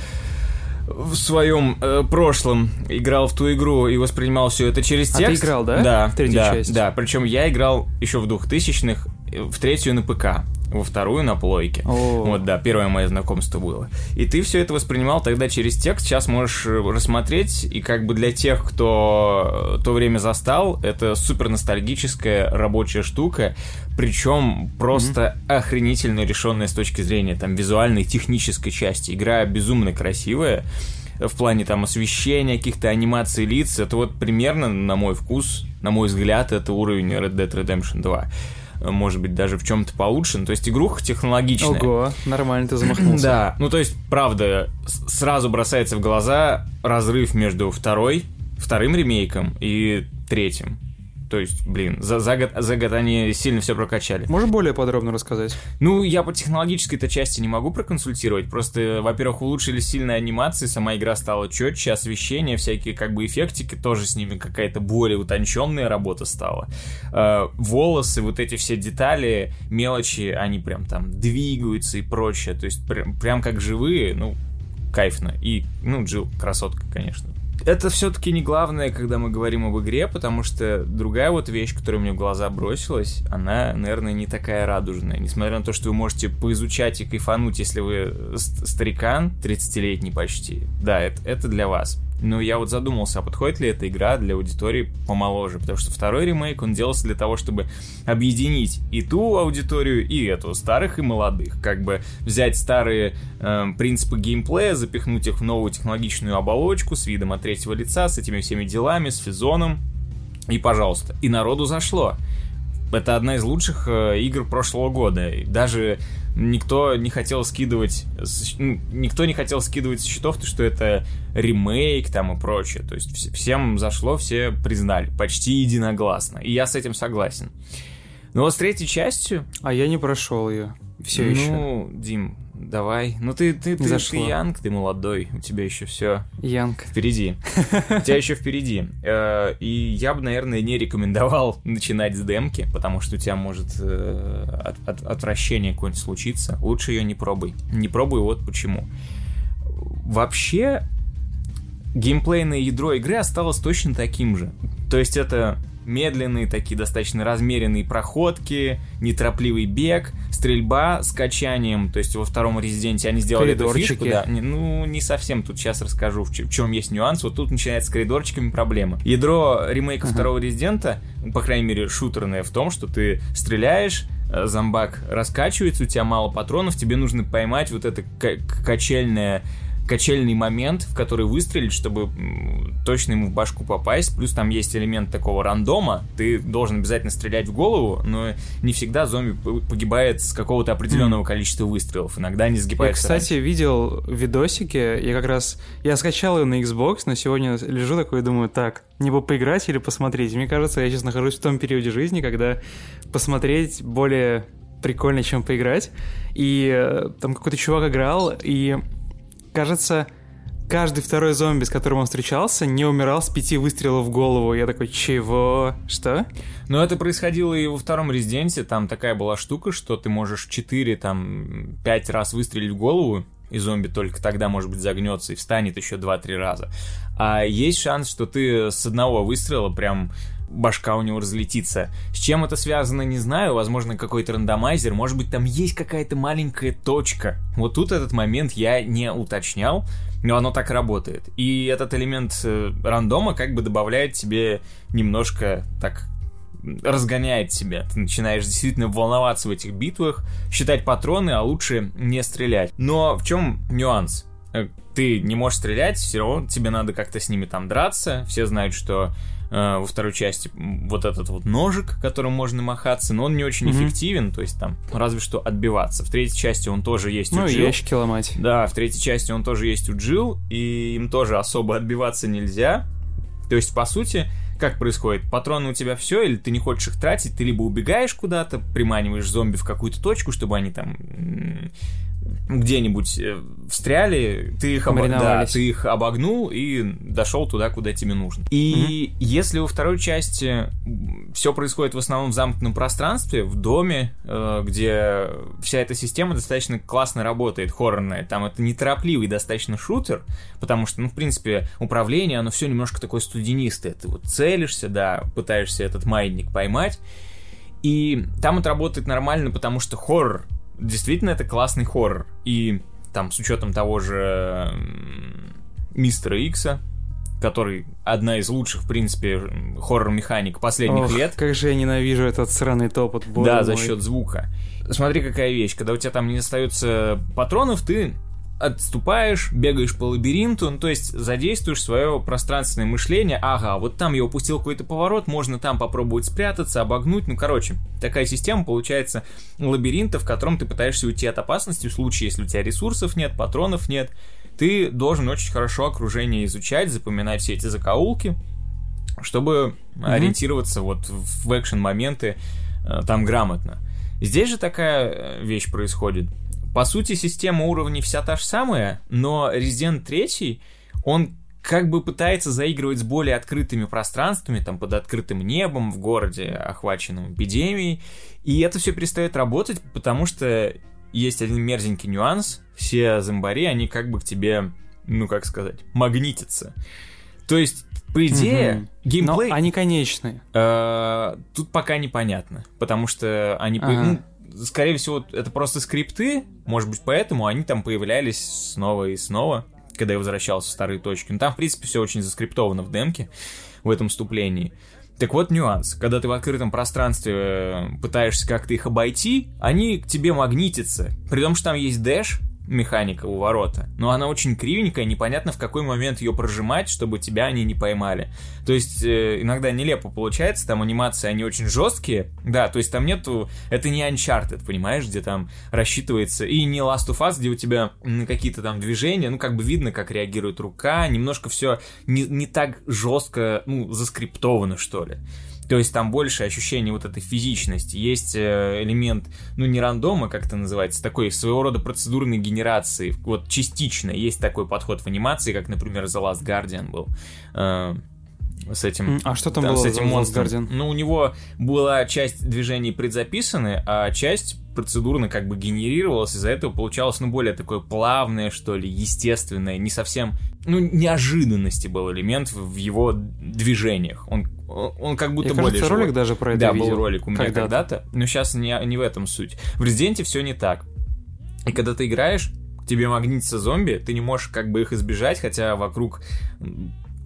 в своем э, прошлом играл в ту игру и воспринимал все это через А ты текст. играл, да, Да, в третью да, часть? Да, причем я играл еще в 2000-х, э, в третью на ПК, во вторую на плойке. О. Вот, да, первое мое знакомство было. И ты все это воспринимал тогда через текст, сейчас можешь э, рассмотреть, и как бы для тех, кто э, то время застал, это супер ностальгическая рабочая штука, причем просто охренительно решенная с точки зрения там визуальной, технической части. Игра безумно красивая, э, в плане там освещения, каких-то анимаций лиц, это вот примерно, на мой вкус, на мой взгляд, это уровень Red Dead Redemption 2. Может быть, даже в чем-то получше. Ну, То есть игруха технологичная. Ого, нормально ты замахнулся. Да, ну то есть, правда, сразу бросается в глаза разрыв между второй, вторым ремейком и третьим. То есть, блин, за, за, год, за год они сильно все прокачали. Можешь более подробно рассказать? Ну, я по технологической-то части не могу проконсультировать. Просто, во-первых, улучшились сильные анимации, сама игра стала четче, освещение, всякие как бы эффектики, тоже с ними какая-то более утонченная работа стала. Э, волосы, вот эти все детали, мелочи, они прям там двигаются и прочее. То есть, прям, прям как живые, ну, кайфно. И, ну, Джилл, красотка, конечно. Это все-таки не главное, когда мы говорим об игре, потому что другая вот вещь, которая мне в глаза бросилась, она, наверное, не такая радужная. Несмотря на то, что вы можете поизучать и кайфануть, если вы ст- старикан, 30-летний почти. Да, это, это для вас. Но я вот задумался, а подходит ли эта игра для аудитории помоложе? Потому что второй ремейк, он делался для того, чтобы объединить и ту аудиторию, и эту, старых и молодых. Как бы взять старые эм, принципы геймплея, запихнуть их в новую технологичную оболочку с видом от третьего лица, с этими всеми делами, с физоном. И, пожалуйста. И народу зашло. Это одна из лучших э, игр прошлого года. Даже никто не хотел скидывать, ну, никто не хотел скидывать с счетов, то, что это ремейк там и прочее. То есть вс- всем зашло, все признали, почти единогласно. И я с этим согласен. Но вот с третьей частью, А я не прошел ее. Все еще. ну, Дим, давай. Ну ты, ты, ты, ты зашло. янг, ты молодой, у тебя еще все Янг. впереди. *laughs* У тебя еще впереди. Э, И я бы, наверное, не рекомендовал *laughs* начинать с демки, потому что у тебя может э, от- от- отвращение какое-нибудь случиться. Лучше ее не пробуй. Не пробуй, вот почему. Вообще, геймплейное ядро игры осталось точно таким же. То есть это медленные такие достаточно размеренные проходки, неторопливый бег, стрельба с качанием, то есть во втором резиденте они сделали эту фишку, да, не- ну не совсем, тут сейчас расскажу, в, ч- в чем есть нюанс, вот тут начинается с коридорчиками проблема. Ядро ремейка второго резидента, по крайней мере шутерное в том, что ты стреляешь, э, зомбак раскачивается, у тебя мало патронов, тебе нужно поймать вот это ка- качельное качельный момент, в который выстрелить, чтобы точно ему в башку попасть. Плюс там есть элемент такого рандома. Ты должен обязательно стрелять в голову, но не всегда зомби погибает с какого-то определенного количества выстрелов. Иногда они Я, сгибаются. кстати, видел видосики, я как раз, я скачал ее на Xbox, но сегодня лежу такой и думаю, так, мне бы поиграть или посмотреть? Мне кажется, я сейчас нахожусь в том периоде жизни, когда посмотреть более прикольно, чем поиграть. И э, там какой-то чувак играл, и, кажется, каждый второй зомби, с которым он встречался, не умирал с пяти выстрелов в голову. Я такой, чего? Что? Но это происходило и во втором резиденте. Там такая была штука, что ты можешь 4, там, 5 раз выстрелить в голову, и зомби только тогда, может быть, загнется и встанет еще 2-3 раза. А есть шанс, что ты с одного выстрела прям башка у него разлетится. С чем это связано, не знаю. Возможно, какой-то рандомайзер. Может быть, там есть какая-то маленькая точка. Вот тут этот момент я не уточнял, но оно так работает. И этот элемент э, рандома как бы добавляет тебе немножко так разгоняет тебя. Ты начинаешь действительно волноваться в этих битвах, считать патроны, а лучше не стрелять. Но в чем нюанс? Э, ты не можешь стрелять, все равно тебе надо как-то с ними там драться. Все знают, что э, во второй части вот этот вот ножик, которым можно махаться, но он не очень эффективен, то есть там разве что отбиваться. В третьей части он тоже есть Ну, у Джилл. ящики ломать. Да, в третьей части он тоже есть у Джилл, и им тоже особо отбиваться нельзя. То есть, по сути, как происходит? Патроны у тебя все, или ты не хочешь их тратить, ты либо убегаешь куда-то, приманиваешь зомби в какую-то точку, чтобы они там где-нибудь э, встряли, ты их, оба- да, ты их обогнул и дошел туда, куда тебе нужно. И если во второй части все происходит в основном в замкнутом пространстве, в доме, э, где вся эта система достаточно классно работает, хоррорная, там это неторопливый достаточно шутер, потому что, ну, в принципе, управление, оно все немножко такое студенистое. Ты вот целишься, да, пытаешься этот маятник поймать, и там это работает нормально, потому что хоррор, действительно, это классный хоррор. И там с учетом того же Мистера Икса, который одна из лучших, в принципе, хоррор-механик последних Ох, лет. как же я ненавижу этот сраный топот, да, за мой. счет звука. Смотри, какая вещь. Когда у тебя там не остается патронов, ты отступаешь, бегаешь по лабиринту, ну, то есть задействуешь свое пространственное мышление. Ага, вот там я упустил какой-то поворот, можно там попробовать спрятаться, обогнуть. Ну, короче, такая система получается лабиринта, в котором ты пытаешься уйти от опасности в случае, если у тебя ресурсов нет, патронов нет. Ты должен очень хорошо окружение изучать, запоминать все эти закоулки, чтобы ориентироваться вот в экшен-моменты э, там грамотно. Здесь же такая э, вещь происходит. По сути, система уровней вся та же самая, но Resident 3, он как бы пытается заигрывать с более открытыми пространствами, там под открытым небом в городе, охваченном эпидемией, и это все перестает работать, потому что есть один мерзенький нюанс, все зомбари, они как бы к тебе, ну как сказать, магнитятся. То есть, по идее, Мгм. геймплей... Но они конечные. Э, Тут пока непонятно, потому что они, Ага. ну, скорее всего, это просто скрипты, может быть, поэтому они там появлялись снова и снова, когда я возвращался в старые точки. Ну, там, в принципе, все очень заскриптовано в демке, в этом вступлении. Так вот нюанс. Когда ты в открытом пространстве э, пытаешься как-то их обойти, они к тебе магнитятся. При том, что там есть дэш, механика у ворота, но она очень кривенькая, непонятно в какой момент ее прожимать, чтобы тебя они не поймали. То есть э, иногда нелепо получается, там анимации они очень жесткие, да, то есть там нету, это не Uncharted, понимаешь, где там рассчитывается, и не Last of Us, где у тебя какие-то там движения, ну как бы видно, как реагирует рука, немножко все не, не так жестко, ну, заскриптовано, что ли. То есть там больше ощущение вот этой физичности. Есть э, элемент, ну не рандома, как это называется, такой своего рода процедурной генерации. Вот частично есть такой подход в анимации, как, например, The Last Guardian был. С этим А что там, там, было с этим монстром. Guardian? Ну, у него была часть движений предзаписаны, а часть процедурно как бы генерировалась, из-за этого получалось, ну, более такое плавное, что ли, естественное, не совсем... Ну, неожиданности был элемент в его движениях. Он, он, как будто Я, более кажется, живой. ролик даже про это Да, видел. был ролик у меня Когда-то. когда-то, но сейчас не, не в этом суть. В Резиденте все не так. И когда ты играешь, к тебе магнитятся зомби, ты не можешь как бы их избежать, хотя вокруг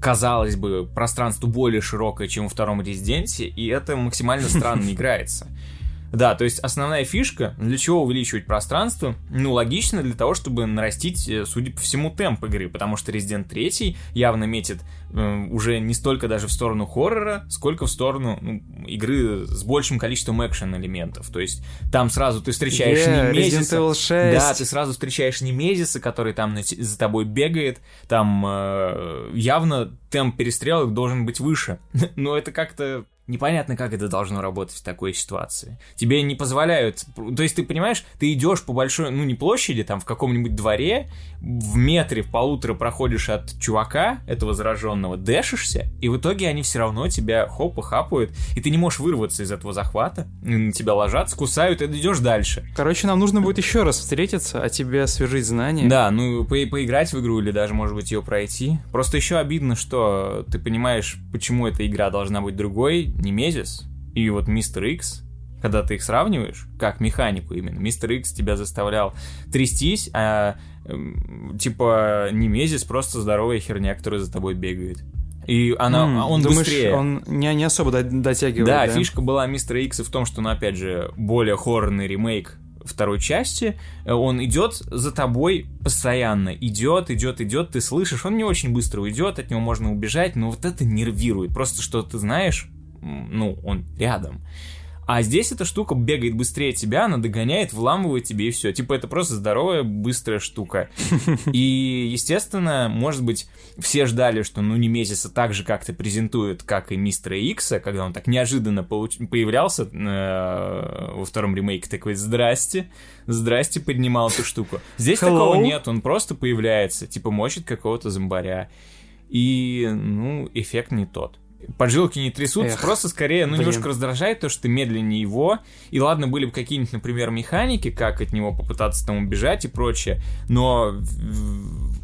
казалось бы, пространство более широкое, чем во втором Резиденте, и это максимально странно *laughs* играется. Да, то есть основная фишка, для чего увеличивать пространство? Ну, логично, для того, чтобы нарастить, э, судя по всему, темп игры, потому что Resident 3 явно метит уже не столько даже в сторону хоррора, сколько в сторону ну, игры с большим количеством экшен-элементов. То есть там сразу ты встречаешь Yeah, Немезиса. Resident Evil 6. Да, ты сразу встречаешь Немезиса, который там за тобой бегает, там э, явно темп перестрелок должен быть выше. *laughs* Но это как-то непонятно, как это должно работать в такой ситуации. Тебе не позволяют... То есть ты понимаешь, ты идешь по большой, ну не площади, там в каком-нибудь дворе, в метре, в полутора проходишь от чувака, этого зараженного, дэшишься, и в итоге они все равно тебя хопа хапают, и ты не можешь вырваться из этого захвата, на тебя ложатся, кусают, и ты идешь дальше. Короче, нам нужно будет еще раз встретиться, а тебе освежить знания. Да, ну по- поиграть в игру или даже, может быть, ее пройти. Просто еще обидно, что ты понимаешь, почему эта игра должна быть другой, Немезис и вот Мистер Икс, когда ты их сравниваешь, как механику именно, Мистер Икс тебя заставлял трястись, а эм, типа Немезис просто здоровая херня, которая за тобой бегает. И она, М, он думаешь, быстрее. он не, не особо до- дотягивает, Да, да? фишка была Мистера Икса в том, что, ну, опять же, более хоррорный ремейк второй части, он идет за тобой постоянно. Идет, идет, идет, ты слышишь, он не очень быстро уйдет, от него можно убежать, но вот это нервирует. Просто что ты знаешь, ну, он рядом. А здесь эта штука бегает быстрее тебя, она догоняет, вламывает тебе и все. Типа это просто здоровая, быстрая штука. *laughs* И, естественно, может быть, все ждали, что ну не месяца так же как-то презентуют, как и Мистера Икса, когда он так неожиданно получ- появлялся э, во втором ремейке, такой «Здрасте, здрасте», поднимал эту штуку. Здесь Hello. такого нет, он просто появляется, типа мочит какого-то зомбаря. И, ну, эффект не тот. Поджилки не трясутся, Эх, просто скорее, ну, блин. немножко раздражает то, что ты медленнее его. И ладно, были бы какие-нибудь, например, механики, как от него попытаться там убежать и прочее, но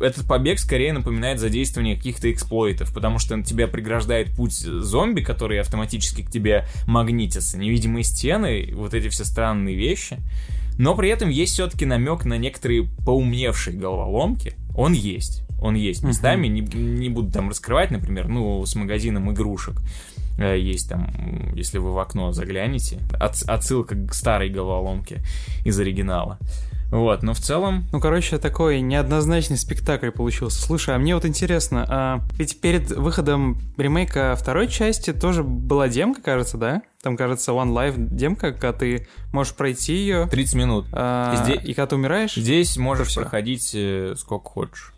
этот побег скорее напоминает задействование каких-то эксплойтов, потому что он тебя преграждает путь зомби, которые автоматически к тебе магнитятся, невидимые стены, вот эти все странные вещи. Но при этом есть все-таки намек на некоторые поумневшие головоломки. Он есть. Он есть местами. Не, не буду там раскрывать, например, ну, с магазином игрушек. Э, Есть там, если вы в окно заглянете, отс- отсылка к старой головоломке из оригинала. Вот, но в целом... Ну, короче, такой неоднозначный спектакль получился. Слушай, а мне вот интересно, а ведь перед выходом ремейка второй части тоже была демка, кажется, да? Там, кажется, One Life демка, когда ты можешь пройти ее, 30 минут. Зде- и когда ты умираешь... Здесь можешь проходить э, сколько хочешь.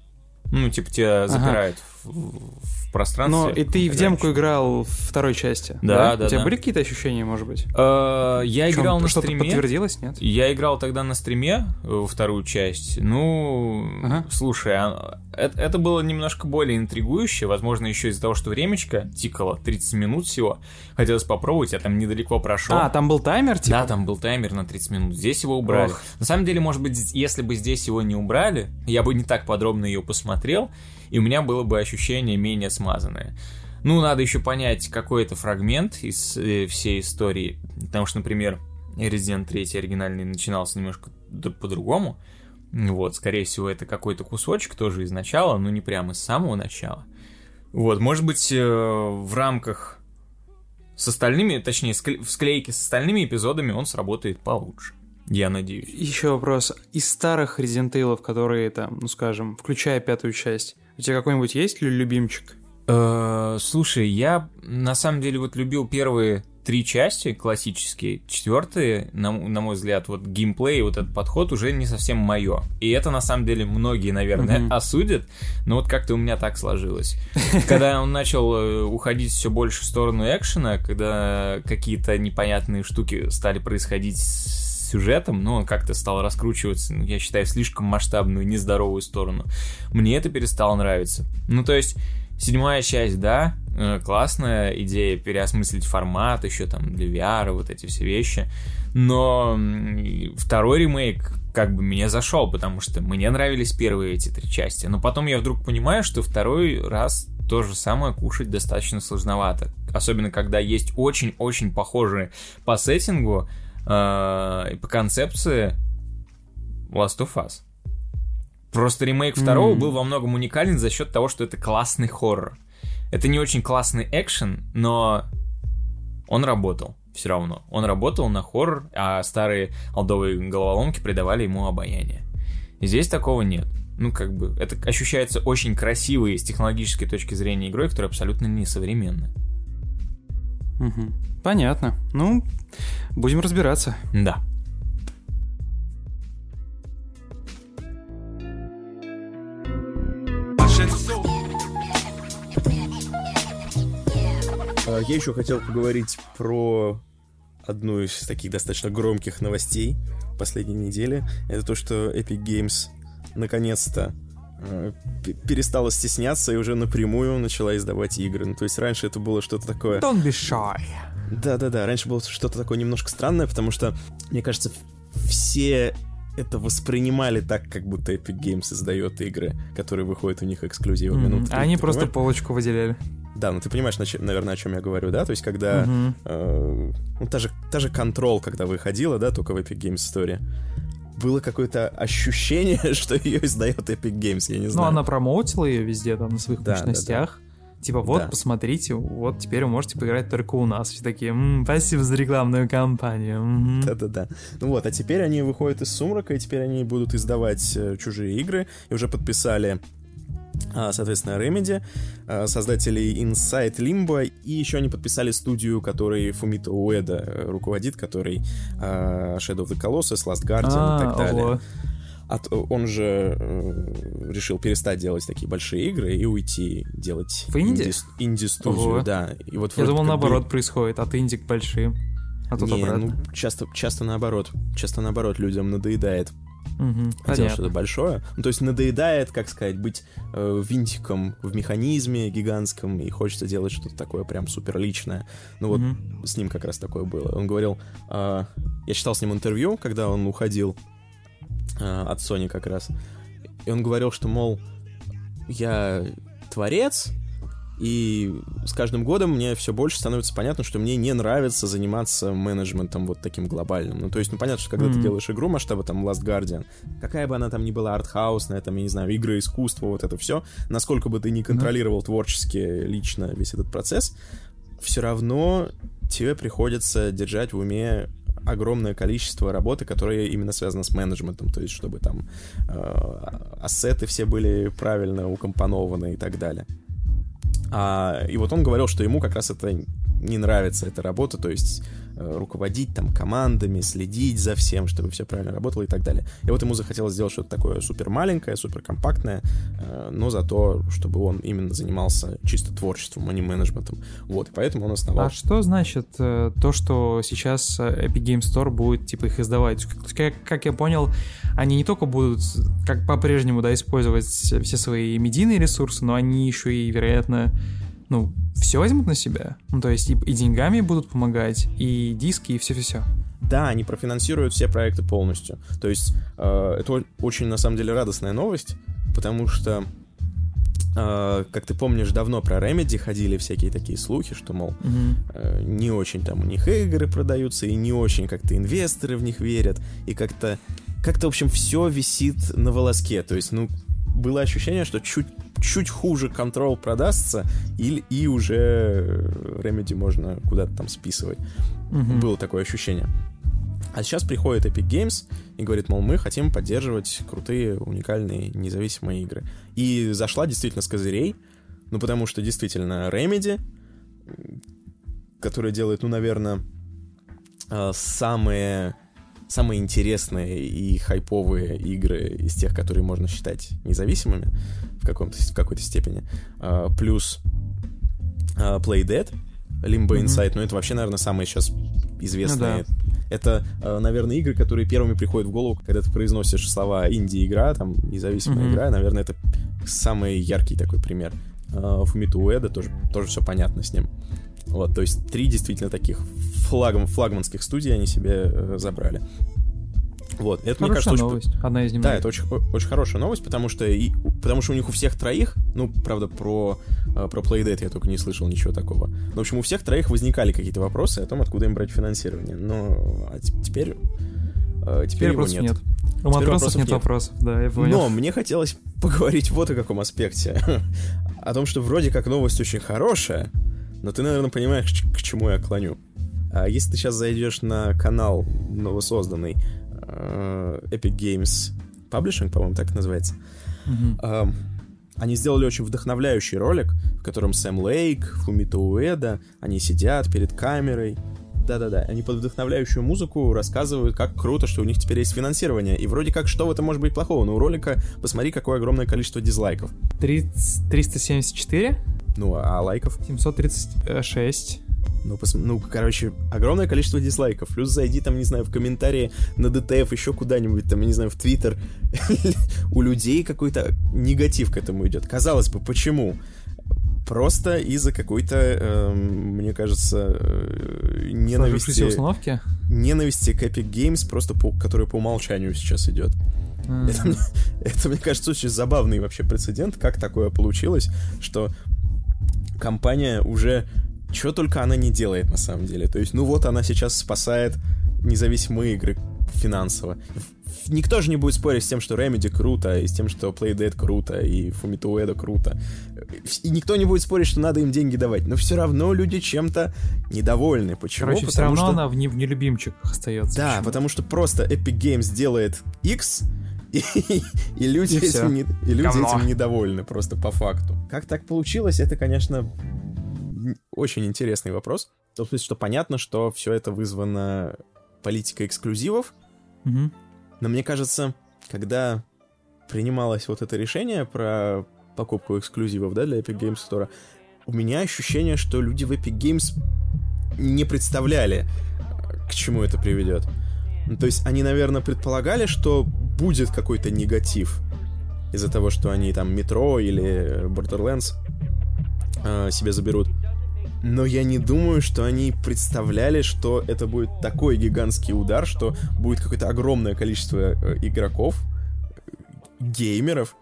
Ну, типа тебя запирают в, в пространстве. Но и ты в демку играл в второй части. Да, да, У тебя да. были какие-то ощущения, может быть? Э, Я играл на что-то стриме. подтвердилось, нет? Я играл тогда на стриме э, во вторую часть. Ну, Ага. слушай, а, это, это было немножко более интригующе. Возможно, еще из-за того, что времечко тикало 30 минут всего. Хотелось попробовать, я там недалеко прошел. А, там был таймер, типа? Да, там был таймер на 30 минут. Здесь его убрали. Ох. На самом деле, может быть, если бы здесь его не убрали, я бы не так подробно ее посмотрел, и у меня было бы ощущение менее смазанное. Ну, надо еще понять, какой это фрагмент из э, всей истории. Потому что, например, Resident 3 оригинальный начинался немножко по-другому. Вот, скорее всего, это какой-то кусочек тоже из начала, но не прямо с самого начала. Вот, может быть, э, в рамках с остальными, точнее, в склейке с остальными эпизодами он сработает получше. Я надеюсь. Еще вопрос. Из старых Resident Evil, которые там, ну скажем, включая пятую часть, у тебя какой-нибудь есть ли любимчик? Э, слушай, я на самом деле вот любил первые три части классические, четвертые, на, на мой взгляд, вот геймплей, вот этот подход уже не совсем мое. И это на самом деле многие, наверное, Мгм. осудят, но вот как-то у меня так сложилось. Когда он начал э, уходить все больше в сторону экшена, когда какие-то непонятные штуки стали происходить с сюжетом, но он как-то стал раскручиваться, ну, я считаю, в слишком масштабную, нездоровую сторону. Мне это перестало нравиться. Ну, то есть, седьмая часть, да, э, классная идея переосмыслить формат еще там для VR, вот эти все вещи. Но второй ремейк как бы мне зашел, потому что мне нравились первые эти три части. Но потом я вдруг понимаю, что второй раз то же самое кушать достаточно сложновато. Особенно, когда есть очень-очень похожие по сеттингу и по концепции Last of Us. Просто ремейк второго М. был во многом уникален за счет того, что это классный хоррор. Это не очень классный экшен, но он работал все равно. Он работал на хоррор, а старые алдовые головоломки придавали ему обаяние. Здесь такого нет. Ну, как бы, это ощущается очень красивой с технологической точки зрения игрой, которая абсолютно несовременна. Мгм. Понятно. Ну, будем разбираться. Да. А, Я еще хотел поговорить про одну из таких достаточно громких новостей последней недели. Это то, что Epic Games наконец-то перестала стесняться и уже напрямую начала издавать игры. Ну, то есть раньше это было что-то такое... Don't be shy. Да-да-да, раньше было что-то такое немножко странное, потому что, мне кажется, все это воспринимали так, как будто Epic Games издает игры, которые выходят у них эксклюзивами. Ну, Мгм. ты- А они ты просто понимаешь? полочку выделяли. Да, ну ты понимаешь, наверное, о чем я говорю, да? То есть, когда... Мгм. э, ну, та же, та же Control, когда выходила, да, только в Epic Games Story, было какое-то ощущение, *laughs* что ее издает Epic Games, я не Ну, знаю. она промоутила ее везде, там, на своих Да, да, мощностях. Типа, вот, Да. посмотрите, вот теперь вы можете поиграть только у нас. Все такие, «М, спасибо за рекламную кампанию. мгм». Да-да-да. Ну вот, а теперь они выходят из сумрака, и теперь они будут издавать э, чужие игры, и уже подписали соответственно, Remedy, а, создателей Inside Limbo, и еще они подписали студию, которой Фумито Уэда э, руководит, который а, Shadow of the Colossus, Last Guardian и так А, далее. ого. От- он же э, решил перестать делать такие большие игры и уйти делать В инди? инди- инди-студию, Ого. да. И вот Я думал, как бы- наоборот происходит, от инди к большим. А тут Не, обратно. ну, часто, часто наоборот. Часто наоборот людям надоедает Делать понятно. что-то большое. Ну, то есть надоедает, как сказать, быть э, винтиком в механизме гигантском, и хочется делать что-то такое прям супер личное. Ну вот Мгм. с ним как раз такое было. Он говорил, а, я читал с ним интервью, когда он уходил а, от Sony как раз, и он говорил, что, мол, я творец, и с каждым годом мне все больше становится понятно, что мне не нравится заниматься менеджментом вот таким глобальным. Ну, то есть, ну, понятно, что когда ты Мгм. делаешь игру масштаба там Last Guardian, какая бы она там ни была артхаусная, там, я не знаю, игры искусства, вот это все, насколько бы ты не контролировал творчески лично весь этот процесс, все равно тебе приходится держать в уме огромное количество работы, которая именно связана с менеджментом, то есть чтобы там э, ассеты все были правильно укомпонованы и так далее. А, и вот он говорил, что ему как раз это не нравится, эта работа, то есть руководить там командами, следить за всем, чтобы все правильно работало и так далее. И вот ему захотелось сделать что-то такое супер маленькое, супер компактное, э, но зато, чтобы он именно занимался чисто творчеством, а не менеджментом. Вот, и поэтому он основал А что значит э, то, что сейчас э, Epic Game Store будет типа их издавать? Как, как я понял, они не только будут, как по-прежнему, да, использовать все свои медийные ресурсы, но они еще и, вероятно, ну, все возьмут на себя. Ну, то есть и, и деньгами будут помогать, и диски, и все-все-все. Да, они профинансируют все проекты полностью. То есть э, это очень, на самом деле, радостная новость, потому что, э, как ты помнишь, давно про Remedy ходили всякие такие слухи, что, мол, э, не очень там у них игры продаются, и не очень как-то инвесторы в них верят, и как-то, как-то, в общем, все висит на волоске. То есть, ну, было ощущение, что чуть, чуть хуже Control продастся, и, и уже э, Remedy можно куда-то там списывать. Мгм. Было такое ощущение. А сейчас приходит Epic Games и говорит, мол, мы хотим поддерживать крутые, уникальные, независимые игры. И зашла действительно с козырей, ну, потому что действительно Remedy, которая делает, ну, наверное, э, самые, самые интересные и хайповые игры из тех, которые можно считать независимыми в, каком-то, в какой-то степени. А, Плюс а, Play Dead, Limbo. Inside, ну, это вообще, наверное, самые сейчас известные Ну это, э, наверное, игры, которые первыми приходят в голову, когда ты произносишь слова инди-игра, там, независимая Мгм. игра. Наверное, это самый яркий такой пример. Фумиту Уэда тоже, тоже все понятно с ним. Вот, то есть три действительно таких флагом, флагманских студий они себе э, забрали. Вот, это, мне Хорошая кажется, очень, новость. Одна из да, немногих. это очень, очень хорошая новость, потому что, и, потому что у них у всех троих, ну, правда, про, э, про Playdead я только не слышал ничего такого. Но, в общем, у всех троих возникали какие-то вопросы о том, откуда им брать финансирование. Но а теперь, э, теперь Теперь его нет. нет. У матросов вопросов нет нет. вопросов, да, я понял. Но мне хотелось *laughs* поговорить вот о каком аспекте. *laughs* о том, что вроде как новость очень хорошая, но ты, наверное, понимаешь, к чему я клоню. А если ты сейчас зайдешь на канал новосозданный э, Epic Games Publishing, по-моему, так называется. Ам, они сделали очень вдохновляющий ролик, в котором Сэм Лейк, Фумито Уэда, они сидят перед камерой. Да-да-да, они под вдохновляющую музыку рассказывают, как круто, что у них теперь есть финансирование. И вроде как, что в этом может быть плохого? Но у ролика, посмотри, какое огромное количество дизлайков. 30 374, Ну, а лайков? 736. Ну, пос- ну, короче, огромное количество дизлайков. Плюс зайди там, не знаю, в комментарии на ДТФ, еще куда-нибудь, там, я не знаю, в Твиттер. *laughs* У людей какой-то негатив к этому идет. Казалось бы, почему? Просто из-за какой-то, эм, мне кажется, э, ненависти, установки. ненависти к Epic Games, просто по, которая по умолчанию сейчас идет. А, Это, мне- *laughs* это, мне кажется, очень забавный вообще прецедент, как такое получилось, что компания уже... Что только она не делает на самом деле. То есть, ну вот она сейчас спасает независимые игры. финансово. Никто же не будет спорить с тем, что Remedy круто, и с тем, что Playdead круто, и Fumito Ueda круто. И никто не будет спорить, что надо им деньги давать. Но все равно люди чем-то недовольны. Почему? Короче, все Потому равно что... она в, не, в нелюбимчиках остается. Да, почему-то. потому что просто Epic Games делает X, и, *laughs* и люди, И этим, не, и люди Говно. этим недовольны, просто по факту. Как так получилось, это, конечно, очень интересный вопрос. В том смысле, что понятно, что все это вызвано политикой эксклюзивов, Мгм. Но мне кажется, когда принималось вот это решение про покупку эксклюзивов, да, для Epic Games Store, у меня ощущение, что люди в Epic Games не представляли, э, к чему это приведет. Ну, то есть они, наверное, предполагали, что будет какой-то негатив из-за того, что они там метро или Borderlands э, себе заберут. Но я не думаю, что они представляли, что это будет такой гигантский удар, что будет какое-то огромное количество э, игроков, геймеров,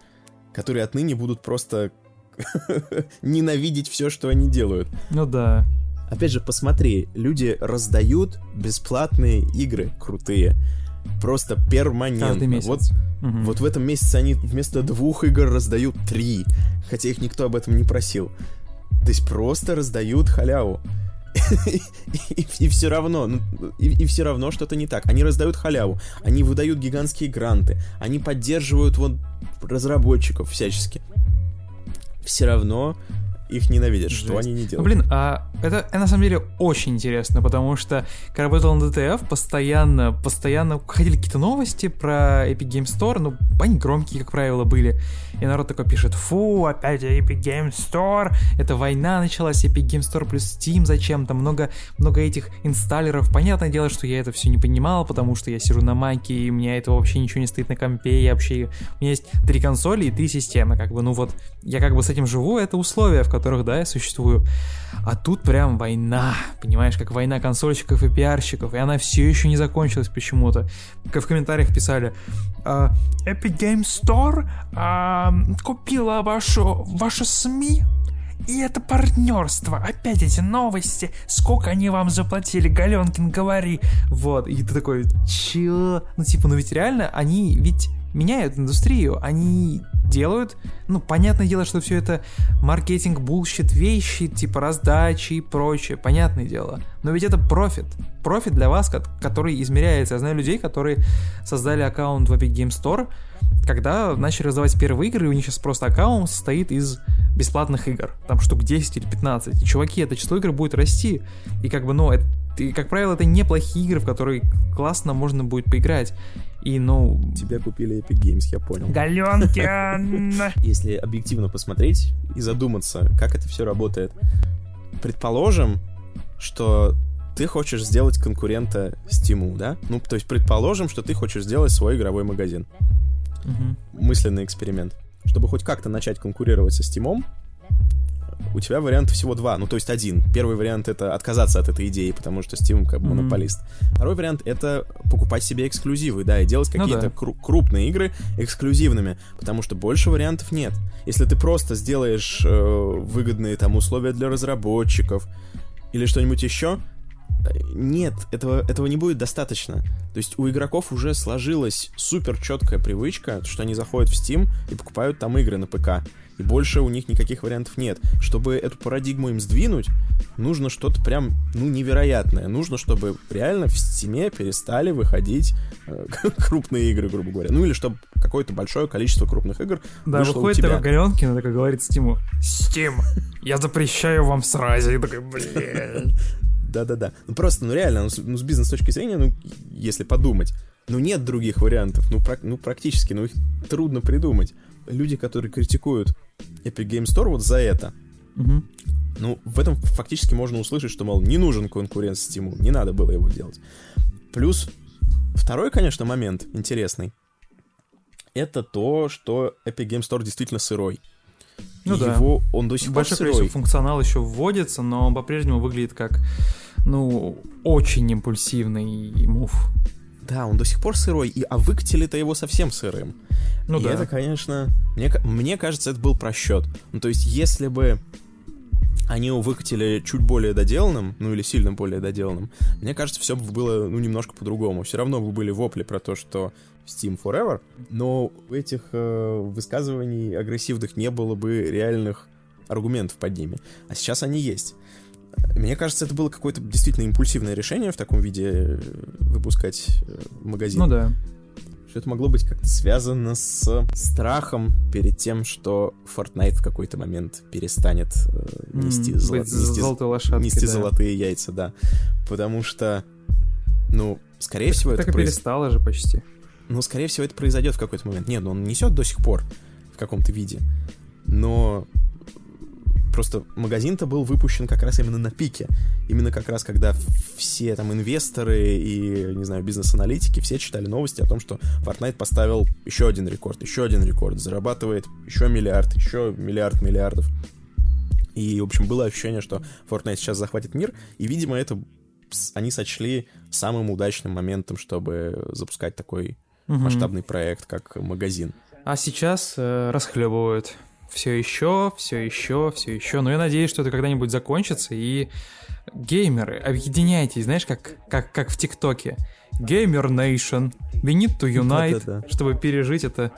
которые отныне будут просто *laughs* ненавидеть все, что они делают. Ну да. Опять же, посмотри, люди раздают бесплатные игры крутые. Просто перманентно. Каждый месяц. Вот, Мгм. вот в этом месяце они вместо двух игр раздают три. Хотя их никто об этом не просил. То есть просто раздают халяву. И, все равно, ну, и, все равно что-то не так. Они раздают халяву, они выдают гигантские гранты, они поддерживают вот разработчиков всячески. Все равно их ненавидят, что Жесть. они не Ну, делают. блин, а это, это на самом деле очень интересно, потому что, когда работал на DTF, постоянно, постоянно ходили какие-то новости про Epic Game Store, ну, они громкие, как правило, были. И народ такой пишет, фу, опять Epic Game Store, это война началась, Epic Game Store плюс Steam зачем-то, много, много этих инсталлеров. Понятное дело, что я это все не понимал, потому что я сижу на маке, и у меня это вообще ничего не стоит на компе, я вообще... У меня есть три консоли и три системы, как бы, ну вот, я как бы с этим живу, это условия, в которых, да, я существую. А тут прям война, понимаешь, как война консольщиков и пиарщиков, и она все еще не закончилась почему-то. Как в комментариях писали, а, Epic Game Store а, купила вашу, ваши СМИ, и это партнерство. Опять эти новости. Сколько они вам заплатили, Галенкин, говори. Вот, и ты такой, чё? Ну, типа, ну ведь реально, они ведь меняют индустрию, они делают, ну, понятное дело, что все это маркетинг, bullshit, вещи, типа раздачи и прочее, понятное дело. Но ведь это профит. Профит для вас, ко- который измеряется. Я знаю людей, которые создали аккаунт в Epic Game Store, когда начали раздавать первые игры, и у них сейчас просто аккаунт состоит из бесплатных игр. Там штук 10 или 15. И, чуваки, это число игр будет расти. И как бы, ну, это, и, как правило, это неплохие игры, в которые классно можно будет поиграть. И, ну... Тебя купили Epic Games, я понял. Галенкин! *laughs* Если объективно посмотреть и задуматься, как это все работает, предположим, что ты хочешь сделать конкурента Steam, да? Ну, то есть предположим, что ты хочешь сделать свой игровой магазин. Мгм. Мысленный эксперимент. Чтобы хоть как-то начать конкурировать со Steam, у тебя вариант всего два. Ну, то есть один. Первый вариант — это отказаться от этой идеи, потому что Steam как бы Мгм. монополист. Второй вариант — это покупать себе эксклюзивы, да, и делать Ну какие-то да. кру- крупные игры эксклюзивными, потому что больше вариантов нет. Если ты просто сделаешь э, выгодные там условия для разработчиков или что-нибудь еще, э, нет, этого, этого не будет достаточно. То есть у игроков уже сложилась супер четкая привычка, что они заходят в Steam и покупают там игры на ПК. И больше у них никаких вариантов нет. Чтобы эту парадигму им сдвинуть, нужно что-то прям, ну, невероятное. Нужно, чтобы реально в Steam перестали выходить э, *laughs* крупные игры, грубо говоря. Ну, или чтобы какое-то большое количество крупных игр Да, вышло у выходит тебя. такой Галенкин и такой говорит Стиму, Стим, я запрещаю вам сразу. И такой, блин. Да-да-да. Ну просто, ну реально, ну с, ну, с бизнес точки зрения, ну, если подумать, ну нет других вариантов, ну, прак- ну практически, ну их трудно придумать. Люди, которые критикуют Epic Game Store вот за это, Мгм. ну, в этом фактически можно услышать, что, мол, не нужен конкурент Steam, не надо было его делать. Плюс второй, конечно, момент интересный. Это то, что Epic Game Store действительно сырой. Ну да. Его, он до сих пор Большое сырой. количество функционала еще вводится, но он по-прежнему выглядит как, ну, очень импульсивный мув. Да, он до сих пор сырой, и, а выкатили-то его совсем сырым. Ну и да. это, конечно, мне, мне кажется, это был просчет. Ну, то есть, если бы они его выкатили чуть более доделанным, ну или сильно более доделанным, мне кажется, все бы было, ну, немножко по-другому. Все равно бы были вопли про то, что Steam Forever, но у этих э, высказываний агрессивных не было бы реальных аргументов под ними. А сейчас они есть. Мне кажется, это было какое-то действительно импульсивное решение в таком виде э, выпускать э, магазин. Ну да. Что это могло быть как-то связано с страхом перед тем, что Fortnite в какой-то момент перестанет э, нести, золо- быть нести- золотой лошадкой, нести да. золотые яйца, да. Потому что, ну, скорее всего, Так это и произ- перестало же почти. ну, скорее всего, это произойдет в какой-то момент. Нет, ну он несет до сих пор в каком-то виде. Но просто магазин-то был выпущен как раз именно на пике. Именно как раз, когда все там инвесторы и, не знаю, бизнес-аналитики, все читали новости о том, что Fortnite поставил еще один рекорд, еще один рекорд, зарабатывает еще миллиард, еще миллиард миллиардов. И, в общем, было ощущение, что Fortnite сейчас захватит мир, и, видимо, это они сочли самым удачным моментом, чтобы запускать такой Мгм. масштабный проект, как магазин. А сейчас э, расхлебывают. Все еще, все еще, все еще. Но я надеюсь, что это когда-нибудь закончится, и геймеры, объединяйтесь, знаешь, как, как, как в ТикТоке. Gamer Nation, we need to unite, Да-да-да. чтобы пережить это,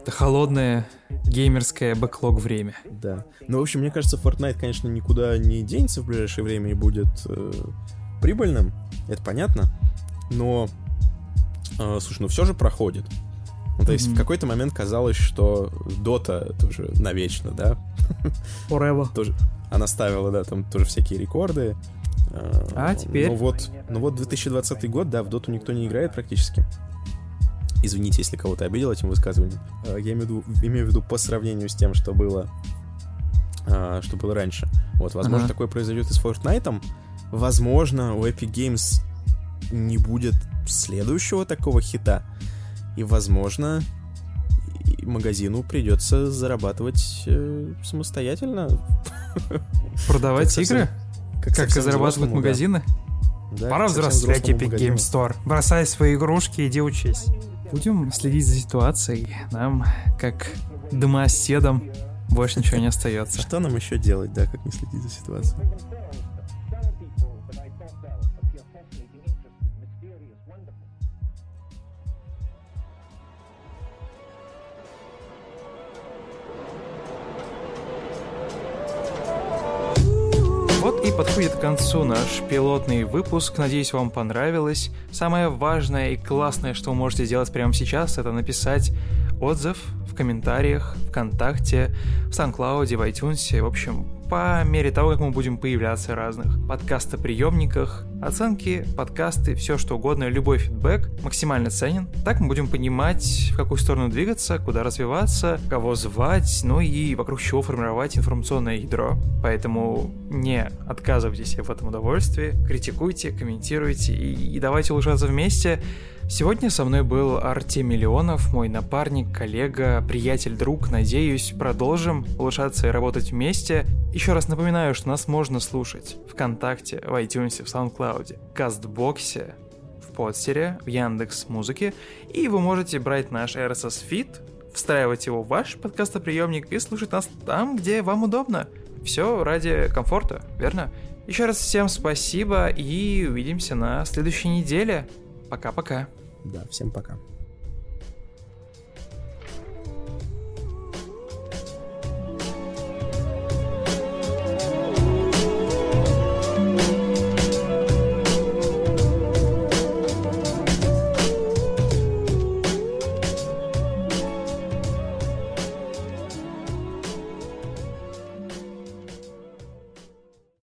это холодное геймерское бэклог время. Да. Ну, в общем, мне кажется, Fortnite, конечно, никуда не денется в ближайшее время и будет э, прибыльным. Это понятно. Но, э, слушай, ну все же проходит. Ну, то есть Мгм. в какой-то момент казалось, что Дота тоже навечно, да? Forever. *laughs* Тоже, она ставила, да, там тоже всякие рекорды. А теперь? Ну вот, ну вот 2020 год, да, в Доту никто не играет практически. Извините, если кого-то обидел этим высказыванием. Э, Я имею в виду, имею в виду по сравнению с тем, что было, э, что было раньше. Вот, возможно, Ага. такое произойдет и с Fortnite. Возможно, у Epic Games не будет следующего такого хита. И, возможно, магазину придется зарабатывать э, самостоятельно. Продавать Как игры? Как совсем взрослому, да. магазины? Да, Пора как взрослеть, Epic магазину. Game Store. Бросай свои игрушки, иди учись. Будем следить за ситуацией. Нам, как домоседам, больше ничего не остается. Что нам еще делать, да, как не следить за ситуацией? Подходит к концу наш пилотный выпуск. Надеюсь, вам понравилось. Самое важное и классное, что вы можете сделать прямо сейчас, это написать отзыв в комментариях, ВКонтакте, в SoundCloud, в iTunes, в общем, по мере того, как мы будем появляться в разных подкастоприемниках, оценки, подкасты, все что угодно, любой фидбэк максимально ценен. Так мы будем понимать, в какую сторону двигаться, куда развиваться, кого звать, ну и вокруг чего формировать информационное ядро. Поэтому не отказывайтесь в этом удовольствии, критикуйте, комментируйте и, и давайте улучшаться вместе. Сегодня со мной был Артем Миллионов, мой напарник, коллега, приятель, друг. Надеюсь, продолжим улучшаться и работать вместе. Еще раз напоминаю, что нас можно слушать ВКонтакте, в iTunes, в SoundCloud, в Кастбоксе, в Подстере, в Яндекс Музыке. И вы можете брать наш RSS Feed, встраивать его в ваш подкастоприемник и слушать нас там, где вам удобно. Все ради комфорта, верно? Еще раз всем спасибо и увидимся на следующей неделе. Пока-пока. Да, всем пока.